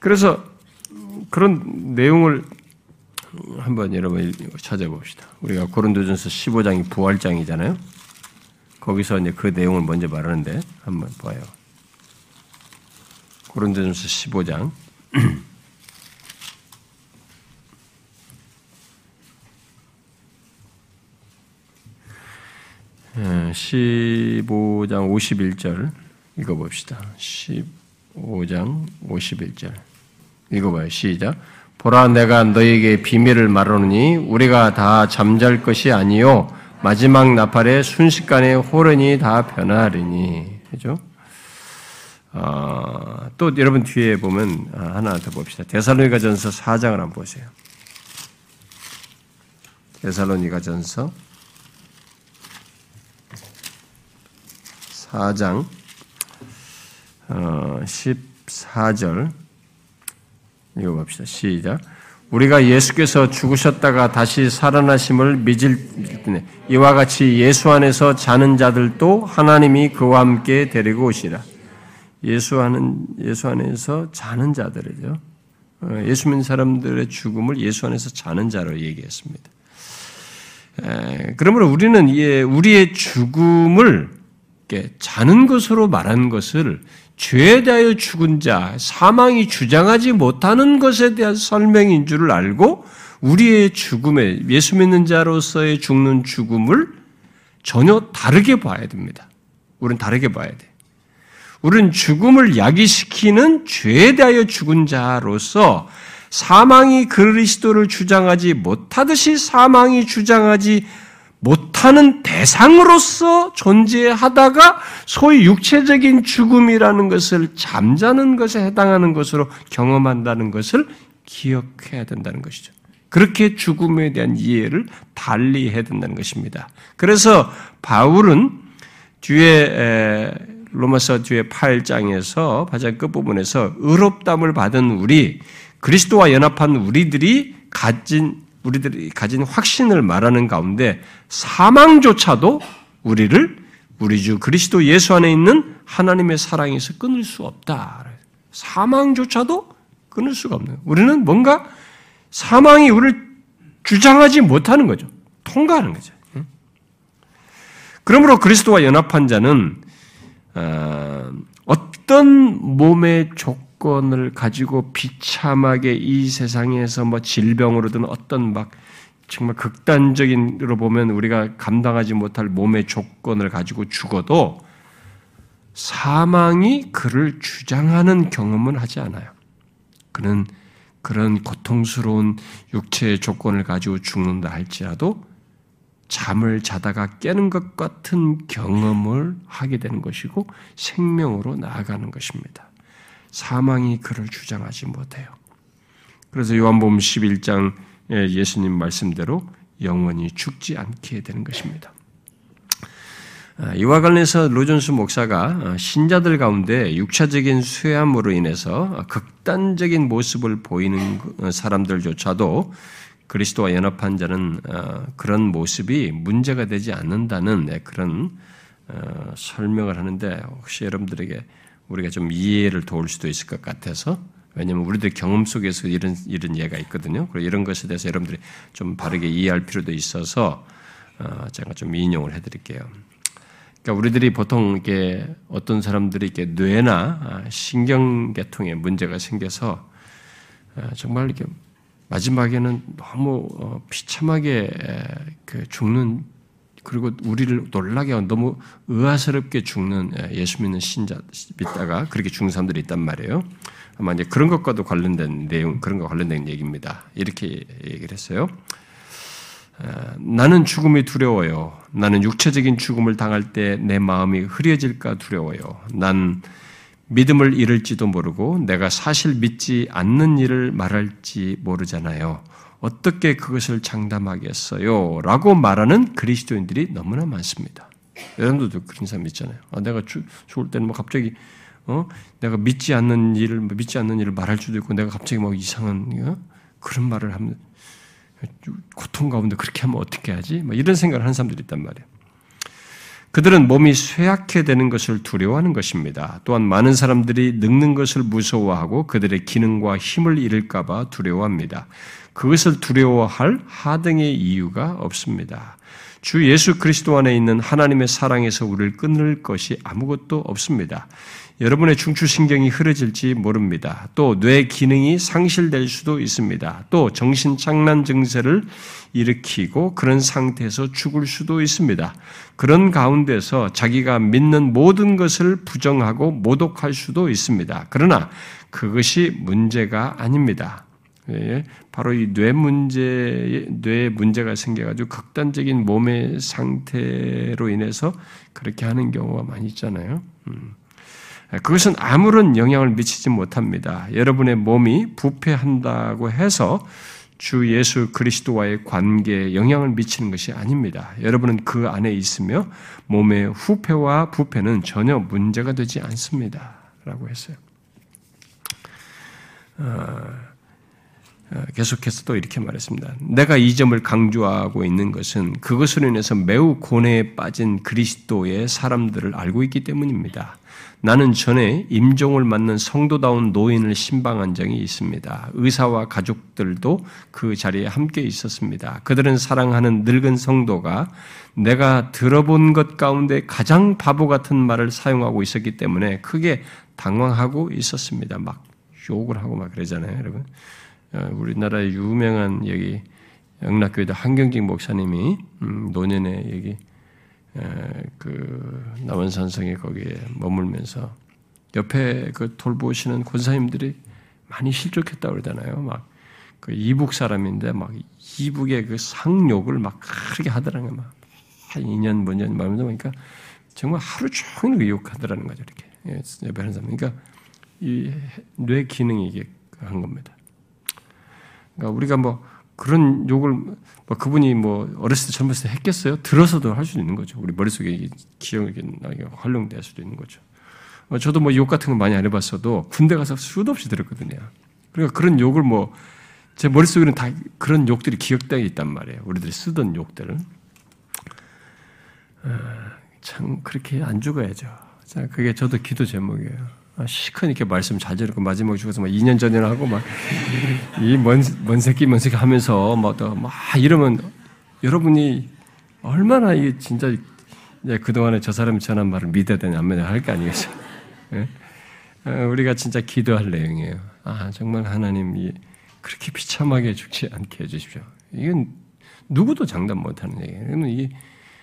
그래서 그런 내용을 한번 여러분 찾아봅시다. 우리가 고린도전서 15장이 부활장이잖아요. 거기서 이제 그 내용을 먼저 말하는데 한번 봐요. 고린도전서 15장 15장 51절 읽어봅시다. 15장 51절 읽어봐요. 시작. 보라 내가 너에게 비밀을 말하노니 우리가 다 잠잘 것이 아니요 마지막 나팔에 순식간에 호련이 다 변하리니 그죠? 어, 또 여러분 뒤에 보면 아, 하나 더 봅시다. 데살로니가전서 4장을 한번 보세요. 데살로니가전서 4장 어, 14절 읽어봅시다. 시작. 우리가 예수께서 죽으셨다가 다시 살아나심을 믿을 때 이와 같이 예수 안에서 자는 자들도 하나님이 그와 함께 데리고 오시라. 예수 안은 예수 안에서 자는 자들이죠. 어, 예수 믿는 사람들의 죽음을 예수 안에서 자는 자로 얘기했습니다. 그러므로 우리는 우리의 죽음을 자는 것으로 말하는 것을 죄에 대하여 죽은 자, 사망이 주장하지 못하는 것에 대한 설명인 줄을 알고 우리의 죽음에 예수 믿는 자로서의 죽는 죽음을 전혀 다르게 봐야 됩니다. 우리는 다르게 봐야 돼. 우리는 죽음을 야기시키는 죄에 대하여 죽은 자로서 사망이 그리스도를 주장하지 못하듯이 사망이 주장하지 못하는 대상으로서 존재하다가 소위 육체적인 죽음이라는 것을 잠자는 것에 해당하는 것으로 경험한다는 것을 기억해야 된다는 것이죠. 그렇게 죽음에 대한 이해를 달리 해야 된다는 것입니다. 그래서 바울은 뒤에 로마서 뒤에 8장에서 가장 끝부분에서 의롭담을 받은 우리 그리스도와 연합한 우리들이 가진 우리들이 가진 확신을 말하는 가운데 사망조차도 우리를 우리 주 그리스도 예수 안에 있는 하나님의 사랑에서 끊을 수 없다. 사망조차도 끊을 수가 없는. 우리는 뭔가 사망이 우리를 주장하지 못하는 거죠. 통과하는 거죠. 그러므로 그리스도와 연합한 자는 어, 어떤 몸의 조건을 가지고 비참하게 이 세상에서 뭐 질병으로든 어떤 막 정말 극단적인으로 보면 우리가 감당하지 못할 몸의 조건을 가지고 죽어도 사망이 그를 주장하는 경험은 하지 않아요. 그는 그런 고통스러운 육체의 조건을 가지고 죽는다 할지라도 잠을 자다가 깨는 것 같은 경험을 하게 되는 것이고 생명으로 나아가는 것입니다. 사망이 그를 주장하지 못해요. 그래서 요한복음 11장 예수님 말씀대로 영원히 죽지 않게 되는 것입니다. 아, 이와 관련해서 로존스 목사가 어, 신자들 가운데 육체적인 쇠함으로 인해서 극단적인 모습을 보이는 그, 사람들조차도 그리스도와 연합한 자는 어, 그런 모습이 문제가 되지 않는다는 네, 그런 어, 설명을 하는데 혹시 여러분들에게 우리가 좀 이해를 도울 수도 있을 것 같아서 왜냐하면 우리들 경험 속에서 이런 이런 예가 있거든요. 그리고 이런 것에 대해서 여러분들이 좀 바르게 이해할 필요도 있어서 제가 좀 인용을 해드릴게요. 그러니까 우리들이 보통 이게 어떤 사람들이 이렇게 뇌나 아, 신경계통에 문제가 생겨서 아, 정말 이렇게 마지막에는 너무 어, 비참하게 그 죽는 그리고 우리를 놀라게 하고 너무 의아스럽게 죽는 예수 믿는 신자 믿다가 그렇게 죽는 사람들이 있단 말이에요. 아마 이제 그런 것과도 관련된 내용, 그런 거 관련된 얘기입니다. 이렇게 얘기를 했어요. 나는 죽음이 두려워요. 나는 육체적인 죽음을 당할 때 내 마음이 흐려질까 두려워요. 난 믿음을 잃을지도 모르고 내가 사실 믿지 않는 일을 말할지 모르잖아요. 어떻게 그것을 장담하겠어요? 라고 말하는 그리스도인들이 너무나 많습니다. 여러분들도 그런 사람 있잖아요. 아, 내가 죽, 을 때는 뭐 갑자기 어? 내가 믿지 않는 일을 믿지 않는 일을 말할 수도 있고 내가 갑자기 뭐 이상한 어? 그런 말을 하면 고통 가운데 그렇게 하면 어떻게 하지? 이런 생각을 하는 사람들이 있단 말이에요. 그들은 몸이 쇠약해 되는 것을 두려워하는 것입니다. 또한 많은 사람들이 늙는 것을 무서워하고 그들의 기능과 힘을 잃을까봐 두려워합니다. 그것을 두려워할 하등의 이유가 없습니다. 주 예수 그리스도 안에 있는 하나님의 사랑에서 우리를 끊을 것이 아무것도 없습니다. 여러분의 중추신경이 흐려질지 모릅니다. 또 뇌 기능이 상실될 수도 있습니다. 또 정신착란 증세를 일으키고 그런 상태에서 죽을 수도 있습니다. 그런 가운데서 자기가 믿는 모든 것을 부정하고 모독할 수도 있습니다. 그러나 그것이 문제가 아닙니다. 예, 바로 이 뇌 문제, 뇌 문제가 생겨가지고 극단적인 몸의 상태로 인해서 그렇게 하는 경우가 많이 있잖아요. 음. 그것은 아무런 영향을 미치지 못합니다. 여러분의 몸이 부패한다고 해서 주 예수 그리스도와의 관계에 영향을 미치는 것이 아닙니다. 여러분은 그 안에 있으며 몸의 후패와 부패는 전혀 문제가 되지 않습니다. 라고 했어요. 어, 어, 계속해서 또 이렇게 말했습니다. 내가 이 점을 강조하고 있는 것은 그것으로 인해서 매우 고뇌에 빠진 그리스도의 사람들을 알고 있기 때문입니다. 나는 전에 임종을 맞는 성도다운 노인을 신방한 적이 있습니다. 의사와 가족들도 그 자리에 함께 있었습니다. 그들은 사랑하는 늙은 성도가 내가 들어본 것 가운데 가장 바보 같은 말을 사용하고 있었기 때문에 크게 당황하고 있었습니다. 막 욕을 하고 막 그러잖아요, 여러분. 어, 우리나라의 유명한 여기 영락교회도 한경직 목사님이 음, 노년에 여기 그 남원산성에 거기에 머물면서 옆에 그 돌보시는 권사님들이 많이 실족했다 그러잖아요. 막 그 이북 사람인데 막 이북의 그 상욕을 막 크게 하더라는 막. 한 2년, 몇 년, 말면서 보니까 정말 하루 종일 의욕하더라는 거죠, 이렇게. 예, 옆에 하는 사람. 그러니까 이 뇌 기능이 이게 한 겁니다. 그러니까 우리가 뭐 그런 욕을 뭐 그분이 뭐 어렸을 때 젊었을 때 했겠어요? 들어서도 할수 있는 거죠. 우리 머릿속에 기억이 활용될 수도 있는 거죠. 어, 저도 뭐 욕 같은 거 많이 안 해봤어도 군대 가서 수도 없이 들었거든요. 그러니까 그런 욕을 뭐 제 머릿속에는 다 그런 욕들이 기억되어 있단 말이에요. 우리들이 쓰던 욕들은. 아, 참 그렇게 안 죽어야죠. 자, 그게 저도 기도 제목이에요. 아, 시큰 이렇게 말씀 잘 들었고 마지막에 죽어서 막 2년 전이나 하고 막 이먼 먼 새끼 먼 새끼 하면서 막막 막 이러면 여러분이 얼마나 이게 진짜 이제 그동안에 저 사람이 전한 말을 믿어야 되냐 안 믿어야 할 거 아니겠어요. 예? 아, 우리가 진짜 기도할 내용이에요. 아 정말 하나님 그렇게 비참하게 죽지 않게 해주십시오. 이건 누구도 장담 못하는 얘기예요. 그러면 이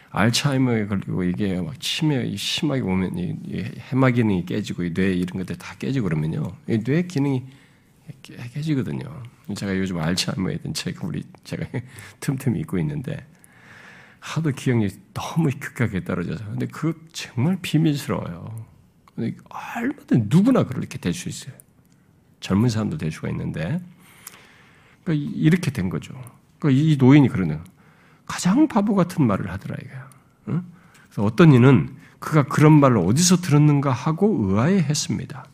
알츠하이머에 걸리고 이게 막 치매 심하게 오면 이 해마 기능이 깨지고 뇌 이런 것들 다 깨지고 그러면요. 뇌 기능이 깨지거든요. 제가 요즘 알츠하이머에 대한 책 우리 제가 틈틈이 읽고 있는데 하도 기억이 너무 급하게 떨어져서 근데 그 정말 비밀스러워요. 얼마든 누구나 그렇게 될 수 있어요. 젊은 사람도 될 수가 있는데 그러니까 이렇게 된 거죠. 그러니까 이 노인이 그러네요. 가장 바보 같은 말을 하더라 이거야. 응? 그래서 어떤 이는 그가 그런 말을 어디서 들었는가 하고 의아해했습니다.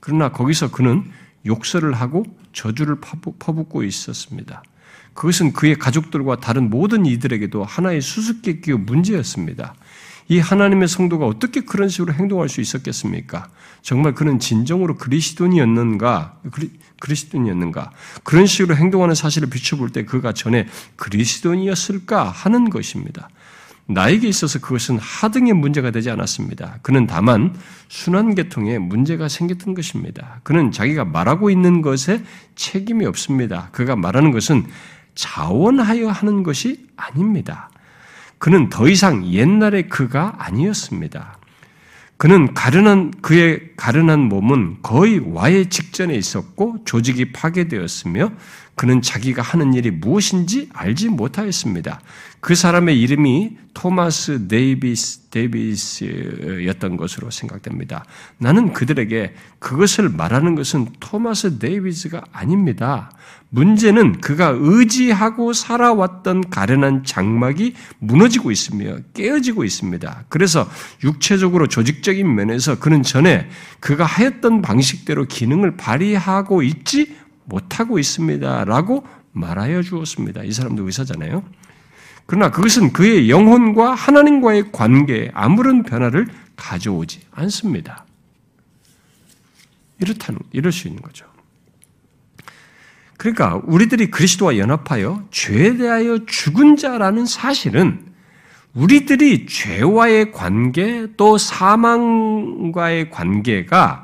그러나 거기서 그는 욕설을 하고 저주를 퍼붓고 있었습니다. 그것은 그의 가족들과 다른 모든 이들에게도 하나의 수수께끼의 문제였습니다. 이 하나님의 성도가 어떻게 그런 식으로 행동할 수 있었겠습니까? 정말 그는 진정으로 그리스도인이었는가? 그리스도인이었는가? 그런 식으로 행동하는 사실을 비춰볼 때 그가 전에 그리스도인이었을까 하는 것입니다. 나에게 있어서 그것은 하등의 문제가 되지 않았습니다. 그는 다만 순환계통에 문제가 생겼던 것입니다. 그는 자기가 말하고 있는 것에 책임이 없습니다. 그가 말하는 것은 자원하여 하는 것이 아닙니다. 그는 더 이상 옛날의 그가 아니었습니다. 그는 가련한 그의 가련한 몸은 거의 와해 직전에 있었고 조직이 파괴되었으며 그는 자기가 하는 일이 무엇인지 알지 못하였습니다. 그 사람의 이름이 토마스 데이비스 데이비스였던 것으로 생각됩니다. 나는 그들에게 그것을 말하는 것은 토마스 데이비스가 아닙니다. 문제는 그가 의지하고 살아왔던 가련한 장막이 무너지고 있으며 깨어지고 있습니다. 그래서 육체적으로 조직적인 면에서 그는 전에 그가 하였던 방식대로 기능을 발휘하고 있지 못하고 있습니다. 라고 말하여 주었습니다. 이 사람도 의사잖아요. 그러나 그것은 그의 영혼과 하나님과의 관계에 아무런 변화를 가져오지 않습니다. 이렇다는, 이럴 수 있는 거죠. 그러니까 우리들이 그리스도와 연합하여 죄에 대하여 죽은 자라는 사실은 우리들이 죄와의 관계 또 사망과의 관계가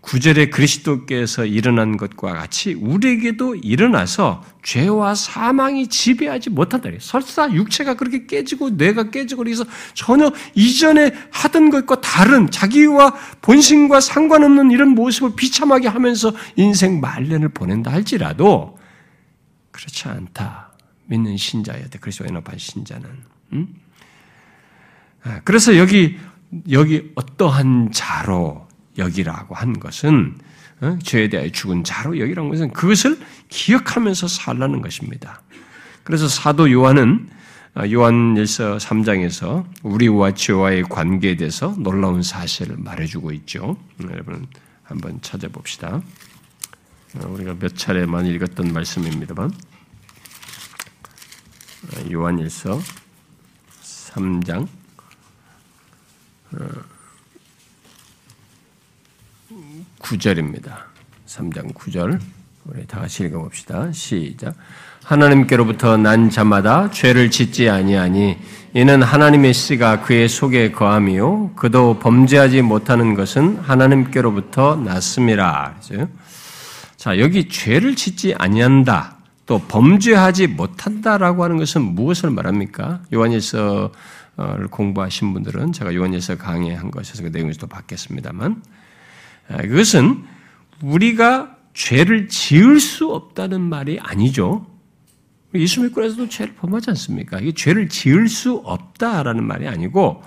구절에 그리스도께서 일어난 것과 같이 우리에게도 일어나서 죄와 사망이 지배하지 못한다. 설사 육체가 그렇게 깨지고 뇌가 깨지고 그래서 전혀 이전에 하던 것과 다른 자기와 본심과 상관없는 이런 모습을 비참하게 하면서 인생 말년을 보낸다 할지라도 그렇지 않다. 믿는 신자야 돼. 그리스도 연합한 신자는. 음? 그래서 여기 여기 어떠한 자로 여기라고 한 것은 어? 죄에 대하여 죽은 자로 여기라는 것은 그것을 기억하면서 살라는 것입니다. 그래서 사도 요한은 어, 요한일서 3장에서 우리와 죄와의 관계에 대해서 놀라운 사실을 말해주고 있죠. 여러분 한번 찾아봅시다. 어, 우리가 몇 차례만 읽었던 말씀입니다만 요한일서 3장 9절입니다. 3장 9절. 우리 다 같이 읽어봅시다. 시작. 하나님께로부터 난 자마다 죄를 짓지 아니하니 이는 하나님의 씨가 그의 속에 거함이요 그도 범죄하지 못하는 것은 하나님께로부터 났음이라. 자 여기 죄를 짓지 아니한다. 또 범죄하지 못한다라고 하는 것은 무엇을 말합니까? 요한일서를 공부하신 분들은 제가 요한일서 강의한 것에서 그 내용에서 도 받겠습니다만 아, 그것은 우리가 죄를 지을 수 없다는 말이 아니죠. 예수 믿고 나서도 죄를 범하지 않습니까? 이게 죄를 지을 수 없다라는 말이 아니고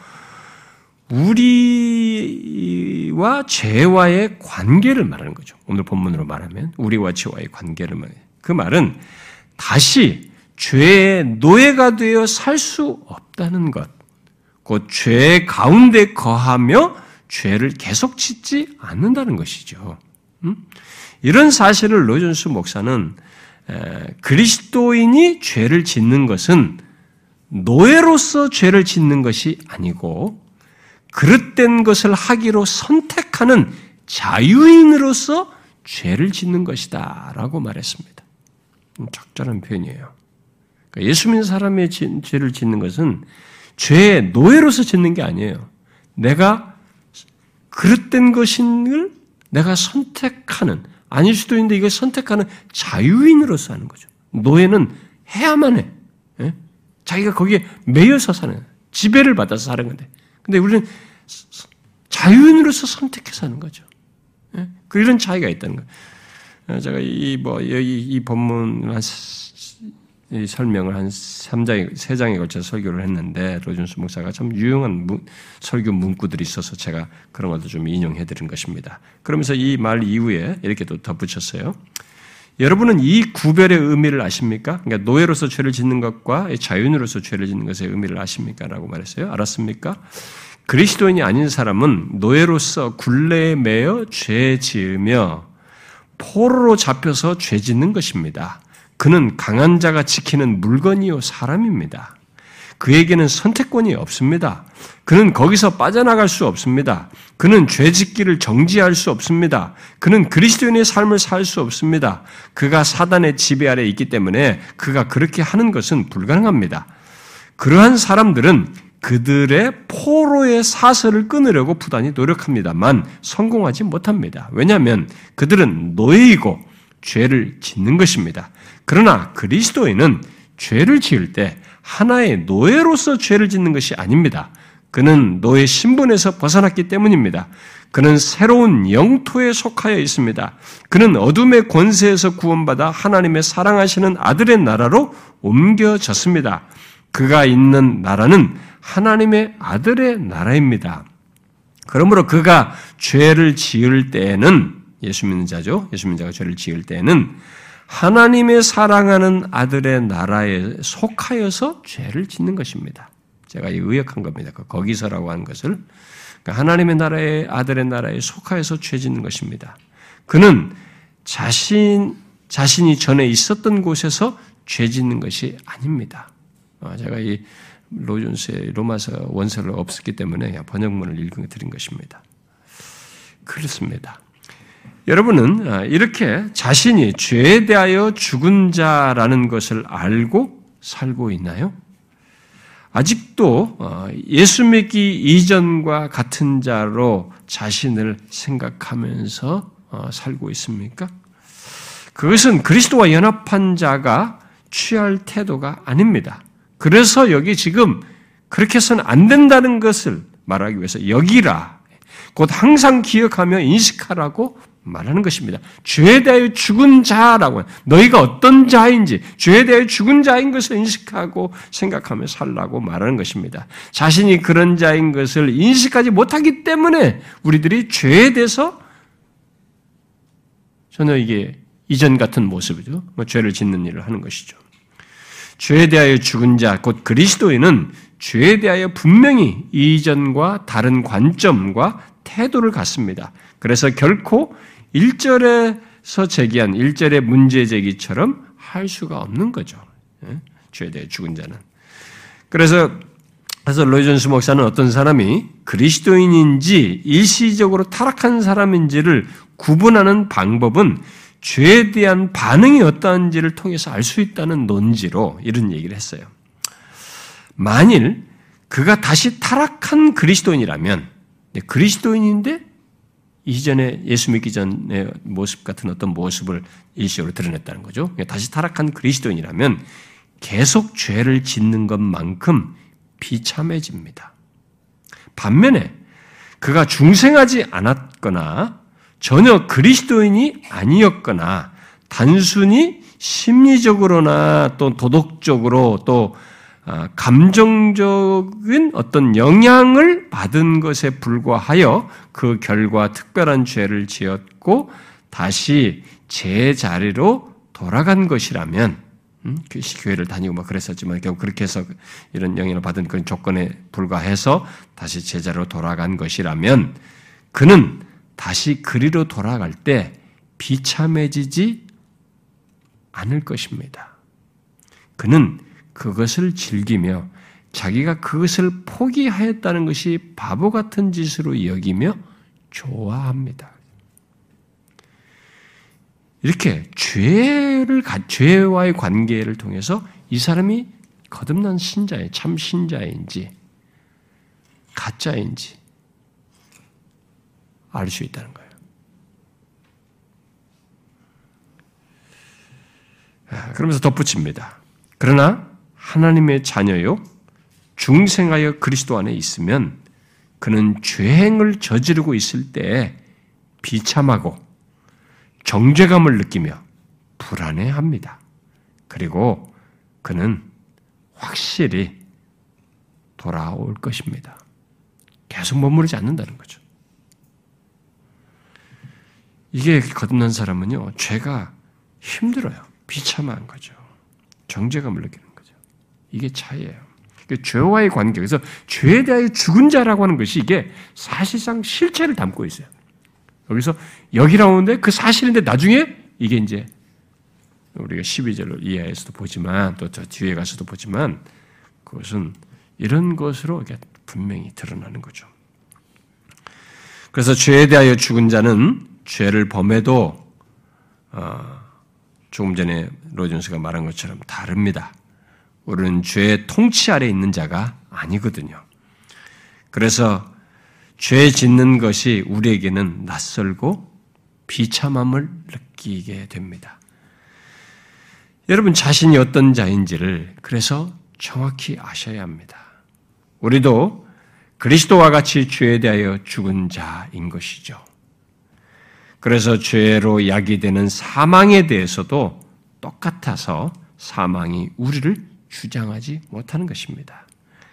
우리와 죄와의 관계를 말하는 거죠. 오늘 본문으로 말하면 우리와 죄와의 관계를 말해요. 그 말은 다시 죄의 노예가 되어 살 수 없다는 것. 곧죄 가운데 거하며 죄를 계속 짓지 않는다는 것이죠. 음? 이런 사실을 로존스 목사는 그리스도인이 죄를 짓는 것은 노예로서 죄를 짓는 것이 아니고 그릇된 것을 하기로 선택하는 자유인으로서 죄를 짓는 것이다. 라고 말했습니다. 적절한 표현이에요. 그러니까 예수 믿는 사람의 죄를 짓는 것은 죄의 노예로서 짓는 게 아니에요. 내가 그릇된 것인걸 내가 선택하는, 아닐 수도 있는데 이걸 선택하는 자유인으로서 하는 거죠. 노예는 해야만 해. 예? 자기가 거기에 매여서 사는, 지배를 받아서 사는 건데. 근데 우리는 자유인으로서 선택해서 하는 거죠. 예? 그 이런 차이가 있다는 거예요. 어, 제가 이, 뭐, 여기 이 본문 한, 이 설명을 한 3장, 3장에 걸쳐서 설교를 했는데, 로준수 목사가 참 유용한 문, 설교 문구들이 있어서 제가 그런 것도 좀 인용해 드린 것입니다. 그러면서 이 말 이후에 이렇게 또 덧붙였어요. 여러분은 이 구별의 의미를 아십니까? 그러니까 노예로서 죄를 짓는 것과 자유인으로서 죄를 짓는 것의 의미를 아십니까? 라고 말했어요. 알았습니까? 그리스도인이 아닌 사람은 노예로서 굴레에 매여 죄 지으며 포로로 잡혀서 죄 짓는 것입니다. 그는 강한 자가 지키는 물건이요 사람입니다. 그에게는 선택권이 없습니다. 그는 거기서 빠져나갈 수 없습니다. 그는 죄 짓기를 정지할 수 없습니다. 그는 그리스도인의 삶을 살 수 없습니다. 그가 사단의 지배 아래 있기 때문에 그가 그렇게 하는 것은 불가능합니다. 그러한 사람들은 그들의 포로의 사슬을 끊으려고 부단히 노력합니다만 성공하지 못합니다. 왜냐하면 그들은 노예이고 죄를 짓는 것입니다. 그러나 그리스도인은 죄를 지을 때 하나의 노예로서 죄를 짓는 것이 아닙니다. 그는 노예 신분에서 벗어났기 때문입니다. 그는 새로운 영토에 속하여 있습니다. 그는 어둠의 권세에서 구원받아 하나님의 사랑하시는 아들의 나라로 옮겨졌습니다. 그가 있는 나라는 하나님의 아들의 나라입니다. 그러므로 그가 죄를 지을 때에는 예수 믿는 자죠. 예수 믿는 자가 죄를 지을 때에는 하나님의 사랑하는 아들의 나라에 속하여서 죄를 짓는 것입니다. 제가 의역한 겁니다. 그 거기서라고 하는 것을 그러니까 하나님의 나라의 아들의 나라에 속하여서 죄 짓는 것입니다. 그는 자신 자신이 전에 있었던 곳에서 죄 짓는 것이 아닙니다. 어, 제가 이 로존스의 로마서 원서를 없었기 때문에 번역문을 읽어 것입니다. 그렇습니다. 여러분은 아, 이렇게 자신이 죄에 대하여 죽은 자라는 것을 알고 살고 있나요? 아직도 어, 예수 믿기 이전과 같은 자로 자신을 생각하면서 어, 살고 있습니까? 그것은 그리스도와 연합한 자가 취할 태도가 아닙니다. 그래서 여기 지금 그렇게 해서는 안 된다는 것을 말하기 위해서 여기라. 곧 항상 기억하며 인식하라고 말하는 것입니다. 죄에 대하여 죽은 자라고 너희가 어떤 자인지 죄에 대하여 죽은 자인 것을 인식하고 생각하며 살라고 말하는 것입니다. 자신이 그런 자인 것을 인식하지 못하기 때문에 우리들이 죄에 대해서 전혀 이게 이전 같은 모습이죠. 뭐 죄를 짓는 일을 하는 것이죠. 죄에 대하여 죽은 자, 곧 그리스도인은 죄에 대하여 분명히 이전과 다른 관점과 태도를 갖습니다. 그래서 결코 1절에서 제기한 1절의 문제 제기처럼 할 수가 없는 거죠. 예? 죄에 대해 죽은 자는. 그래서 그래서 로이존스 목사는 어떤 사람이 그리스도인인지 일시적으로 타락한 사람인지를 구분하는 방법은 죄에 대한 반응이 어떠한지를 통해서 알 수 있다는 논지로 이런 얘기를 했어요. 만일 그가 다시 타락한 그리스도인이라면 그리스도인인데 이전에 예수 믿기 전의 모습 같은 어떤 모습을 일시적으로 드러냈다는 거죠. 그러니까 다시 타락한 그리스도인이라면 계속 죄를 짓는 것만큼 비참해집니다. 반면에 그가 중생하지 않았거나 전혀 그리스도인이 아니었거나 단순히 심리적으로나 또 도덕적으로 또 아, 감정적인 어떤 영향을 받은 것에 불과하여 그 결과 특별한 죄를 지었고 다시 제 자리로 돌아간 것이라면 음? 그 교회를 다니고 막 그랬었지만 결국 그렇게 해서 이런 영향을 받은 그런 조건에 불과해서 다시 제자로 돌아간 것이라면 그는 다시 그리로 돌아갈 때 비참해지지 않을 것입니다. 그는 그것을 즐기며 자기가 그것을 포기하였다는 것이 바보 같은 짓으로 여기며 좋아합니다. 이렇게 죄를 죄와의 관계를 통해서 이 사람이 거듭난 신자의 참 신자인지 가짜인지 알 수 있다는 거예요. 아, 그러면서 덧붙입니다. 그러나 하나님의 자녀요 중생하여 그리스도 안에 있으면 그는 죄행을 저지르고 있을 때 비참하고 정죄감을 느끼며 불안해합니다. 그리고 그는 확실히 돌아올 것입니다. 계속 머무르지 않는다는 거죠. 이게 거듭난 사람은요, 죄가 힘들어요. 비참한 거죠. 정죄감을 느끼는. 이게 차이예요. 죄와의 관계. 그래서 죄에 대하여 죽은 자라고 하는 것이 이게 사실상 실체를 담고 있어요. 여기서 여기 나오는데 그 사실인데 나중에 이게 이제 우리가 12절로 이하에서도 보지만 또 저 뒤에 가서도 보지만 그것은 이런 것으로 이게 분명히 드러나는 거죠. 그래서 죄에 대하여 죽은 자는 죄를 범해도 어, 조금 전에 로준스가 말한 것처럼 다릅니다. 우리는 죄의 통치 아래 있는 자가 아니거든요. 그래서 죄 짓는 것이 우리에게는 낯설고 비참함을 느끼게 됩니다. 여러분 자신이 어떤 자인지를 그래서 정확히 아셔야 합니다. 우리도 그리스도와 같이 죄에 대하여 죽은 자인 것이죠. 그래서 죄로 약이 되는 사망에 대해서도 똑같아서 사망이 우리를 주장하지 못하는 것입니다.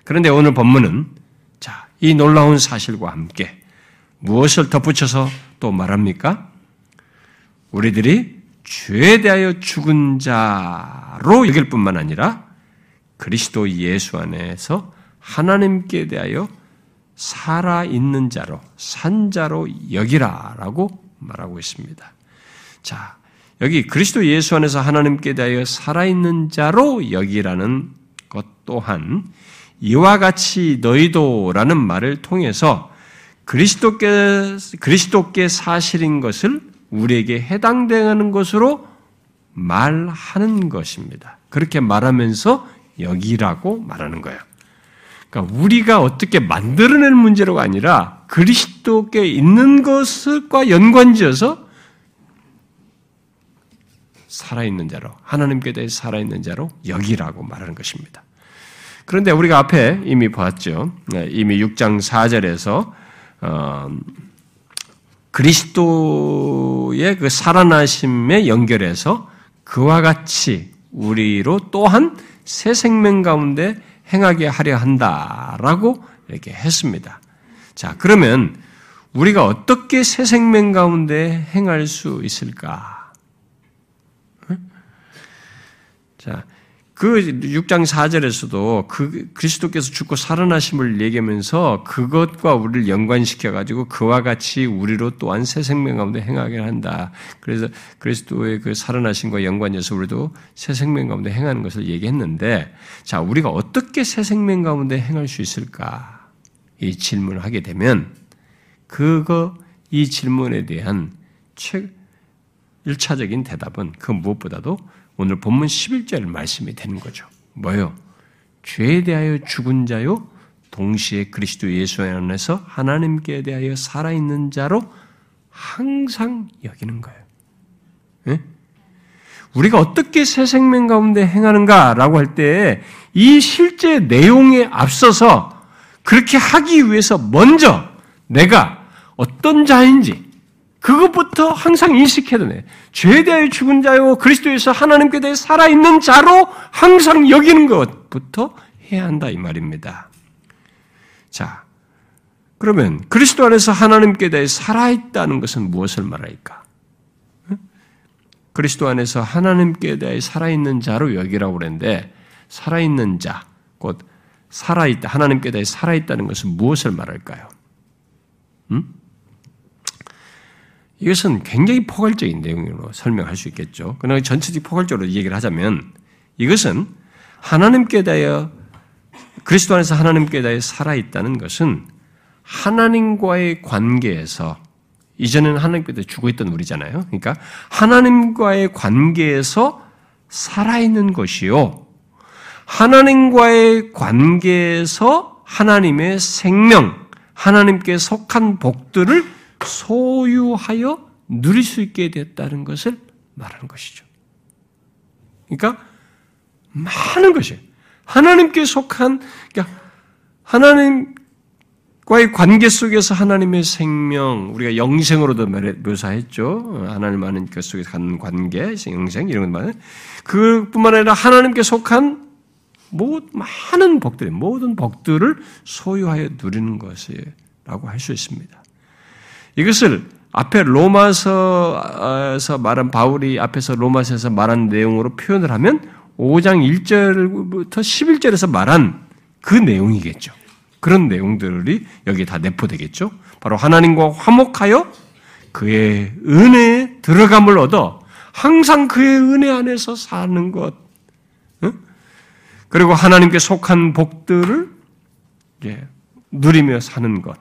그런데 오늘 본문은 자, 이 놀라운 사실과 함께 무엇을 덧붙여서 또 말합니까? 우리들이 죄에 대하여 죽은 자로 여길 뿐만 아니라 그리스도 예수 안에서 하나님께 대하여 살아있는 자로, 산 자로 여기라라고 말하고 있습니다. 자, 여기 그리스도 예수 안에서 하나님께 대하여 살아있는 자로 여기라는 것 또한 이와 같이 너희도라는 말을 통해서 그리스도께 그리스도께 사실인 것을 우리에게 해당되는 것으로 말하는 것입니다. 그렇게 말하면서 여기라고 말하는 거예요. 그러니까 우리가 어떻게 만들어낸 문제로가 아니라 그리스도께 있는 것과 연관지어서 살아있는 자로 하나님께 대해 살아있는 자로 여기라고 말하는 것입니다. 그런데 우리가 앞에 이미 봤죠. 네, 이미 6장 4절에서 어, 그리스도의 그 살아나심에 연결해서 그와 같이 우리로 또한 새 생명 가운데 행하게 하려 한다라고 이렇게 했습니다. 자, 그러면 우리가 어떻게 새 생명 가운데 행할 수 있을까? 자, 그 6장 4절에서도 그 그리스도께서 죽고 살아나심을 얘기하면서 그것과 우리를 연관시켜 가지고 그와 같이 우리로 또한 새 생명 가운데 행하게 한다. 그래서 그리스도의 그 살아나심과 연관해서 우리도 새 생명 가운데 행하는 것을 얘기했는데 자, 우리가 어떻게 새 생명 가운데 행할 수 있을까? 이 질문을 하게 되면 그거 이 질문에 대한 최 1차적인 대답은 그 무엇보다도 오늘 본문 11절 말씀이 되는 거죠. 뭐요? 죄에 대하여 죽은 자요, 동시에 그리스도 예수 안에서 하나님께 대하여 살아있는 자로 항상 여기는 거예요. 네? 우리가 어떻게 새 생명 가운데 행하는가라고 할 때 이 실제 내용에 앞서서 그렇게 하기 위해서 먼저 내가 어떤 자인지 그것부터 항상 인식해야 되네. 죄에 대하여 죽은 자요 그리스도에서 하나님께 대해 살아있는 자로 항상 여기는 것부터 해야 한다 이 말입니다. 자, 그러면 그리스도 안에서 하나님께 대해 살아있다는 것은 무엇을 말할까? 그리스도 안에서 하나님께 대해 살아있는 자로 여기라고 그랬는데 살아있는 자, 곧 살아있다, 하나님께 대해 살아있다는 것은 무엇을 말할까요? 음? 이것은 굉장히 포괄적인 내용으로 설명할 수 있겠죠. 그러나 전체적 포괄적으로 얘기를 하자면 이것은 하나님께 대하여 그리스도 안에서 하나님께 대하여 살아있다는 것은 하나님과의 관계에서 이전에는 하나님께 대해 죽어 있던 우리잖아요. 그러니까 하나님과의 관계에서 살아있는 것이요. 하나님과의 관계에서 하나님의 생명, 하나님께 속한 복들을 소유하여 누릴 수 있게 됐다는 것을 말하는 것이죠. 그러니까 많은 것이 하나님께 속한 그러니까 하나님과의 관계 속에서 하나님의 생명 우리가 영생으로도 묘사했죠. 하나님 하나님께 속에서 갖는 관계, 영생 이런 것만 그뿐만 아니라 하나님께 속한 모, 많은 복들, 모든 복들을 소유하여 누리는 것이라고 할 수 있습니다. 이것을 앞에 로마서에서 말한 바울이 앞에서 로마서에서 말한 내용으로 표현을 하면 5장 1절부터 11절에서 말한 그 내용이겠죠. 그런 내용들이 여기에 다 내포되겠죠. 바로 하나님과 화목하여 그의 은혜에 들어감을 얻어 항상 그의 은혜 안에서 사는 것. 그리고 하나님께 속한 복들을 누리며 사는 것.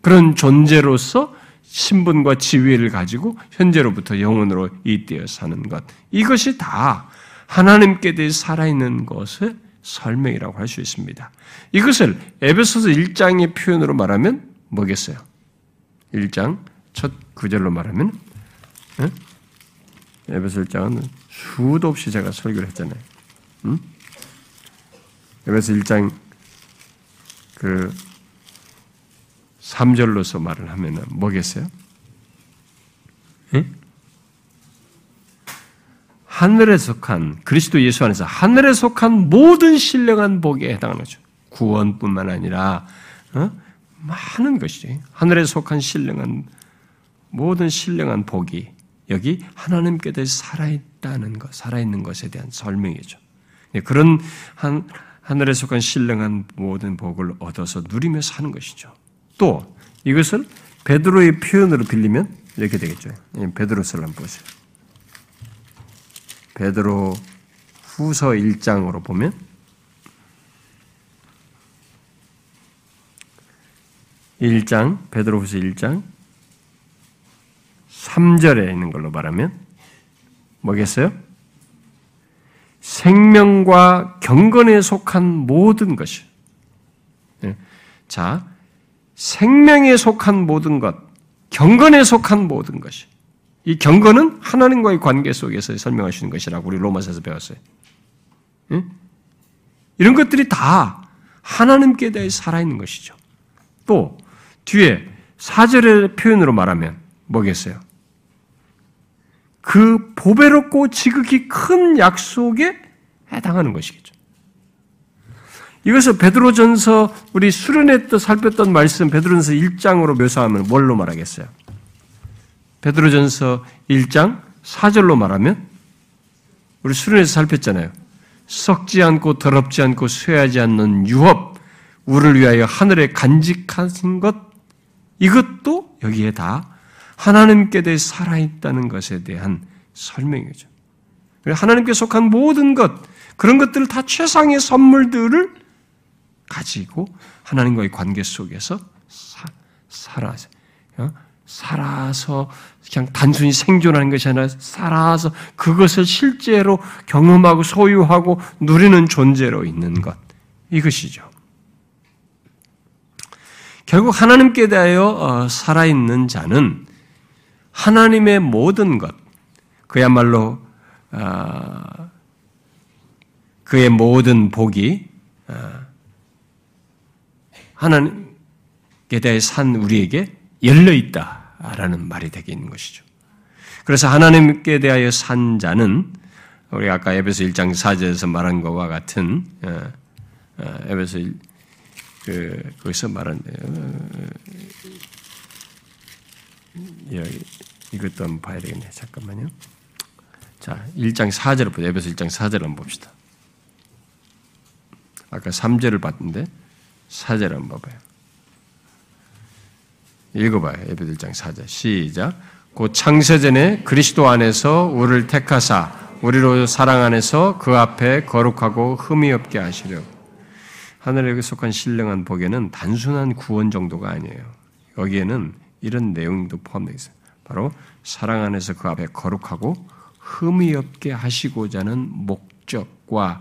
그런 존재로서 신분과 지위를 가지고 현재로부터 영원으로 이때어 사는 것. 이것이 다 하나님께 대해 살아있는 것의 설명이라고 할 수 있습니다. 이것을 에베소서 1장의 표현으로 말하면 뭐겠어요? 1장 첫 구절로 말하면 에? 에베소 1장은 수도 없이 제가 설교를 했잖아요. 응? 에베소 1장 그 3절로서 말을 하면 뭐겠어요? 예? 하늘에 속한 그리스도 예수 안에서 하늘에 속한 모든 신령한 복에 해당하는 거죠. 구원뿐만 아니라 어? 많은 것이죠. 하늘에 속한 신령한 모든 신령한 복이 여기 하나님께 대해 살아있다는 것, 살아있는 것에 대한 설명이죠. 예, 그런 한, 하늘에 속한 신령한 모든 복을 얻어서 누리며 사는 것이죠. 또 이것을 베드로의 표현으로 빌리면 이렇게 되겠죠. 베드로서를 한번 보세요. 베드로 후서 1장으로 보면 (1장) 베드로 후서 1장 3절에 있는 걸로 말하면 뭐겠어요? 생명과 경건에 속한 모든 것이. 예. 자, 생명에 속한 모든 것, 경건에 속한 모든 것이. 이 경건은 하나님과의 관계 속에서 설명하시는 것이라고 우리 로마서에서 배웠어요. 응? 이런 것들이 다 하나님께 대해 살아있는 것이죠. 또 뒤에 사절의 표현으로 말하면 뭐겠어요? 그 보배롭고 지극히 큰 약속에 해당하는 것이겠죠. 이것을 베드로전서 우리 수련회 때 살폈던 말씀 베드로전서 1장으로 묘사하면 뭘로 말하겠어요? 베드로전서 1장 4절로 말하면 우리 수련회에서 살폈잖아요. 썩지 않고 더럽지 않고 쇠하지 않는 유업 우리를 위하여 하늘에 간직하신 것 이것도 여기에 다 하나님께 대해 살아있다는 것에 대한 설명이죠. 하나님께 속한 모든 것 그런 것들을 다 최상의 선물들을 가지고 하나님과의 관계 속에서 사, 살아, 어? 살아서 그냥 단순히 생존하는 것이 아니라 살아서 그것을 실제로 경험하고 소유하고 누리는 존재로 있는 것. 이것이죠. 결국 하나님께 대하여 어, 살아있는 자는 하나님의 모든 것, 그야말로 어, 그의 모든 복이 하나님께 대해 산 우리에게 열려 있다라는 말이 되겠는 것이죠. 그래서 하나님께 대하여 산 자는 우리 아까 에베소 1장 4절에서 말한 것과 같은 어, 어, 에베소 1, 그 거기서 말한 어, 이것도 한번 봐야 되겠네. 잠깐만요. 자, 1장 4절을 보자. 에베소 1장 4절 한번 봅시다. 아까 3절을 봤는데 4절 한번 봐봐요. 읽어봐요. 에베소 1장 4절. 시작. 곧 창세전에 그리스도 안에서 우리를 택하사 우리로 사랑 안에서 그 앞에 거룩하고 흠이 없게 하시려. 하늘에 속한 신령한 복에는 단순한 구원 정도가 아니에요. 여기에는 이런 내용도 포함되어 있어요. 바로 사랑 안에서 그 앞에 거룩하고 흠이 없게 하시고자 하는 목적과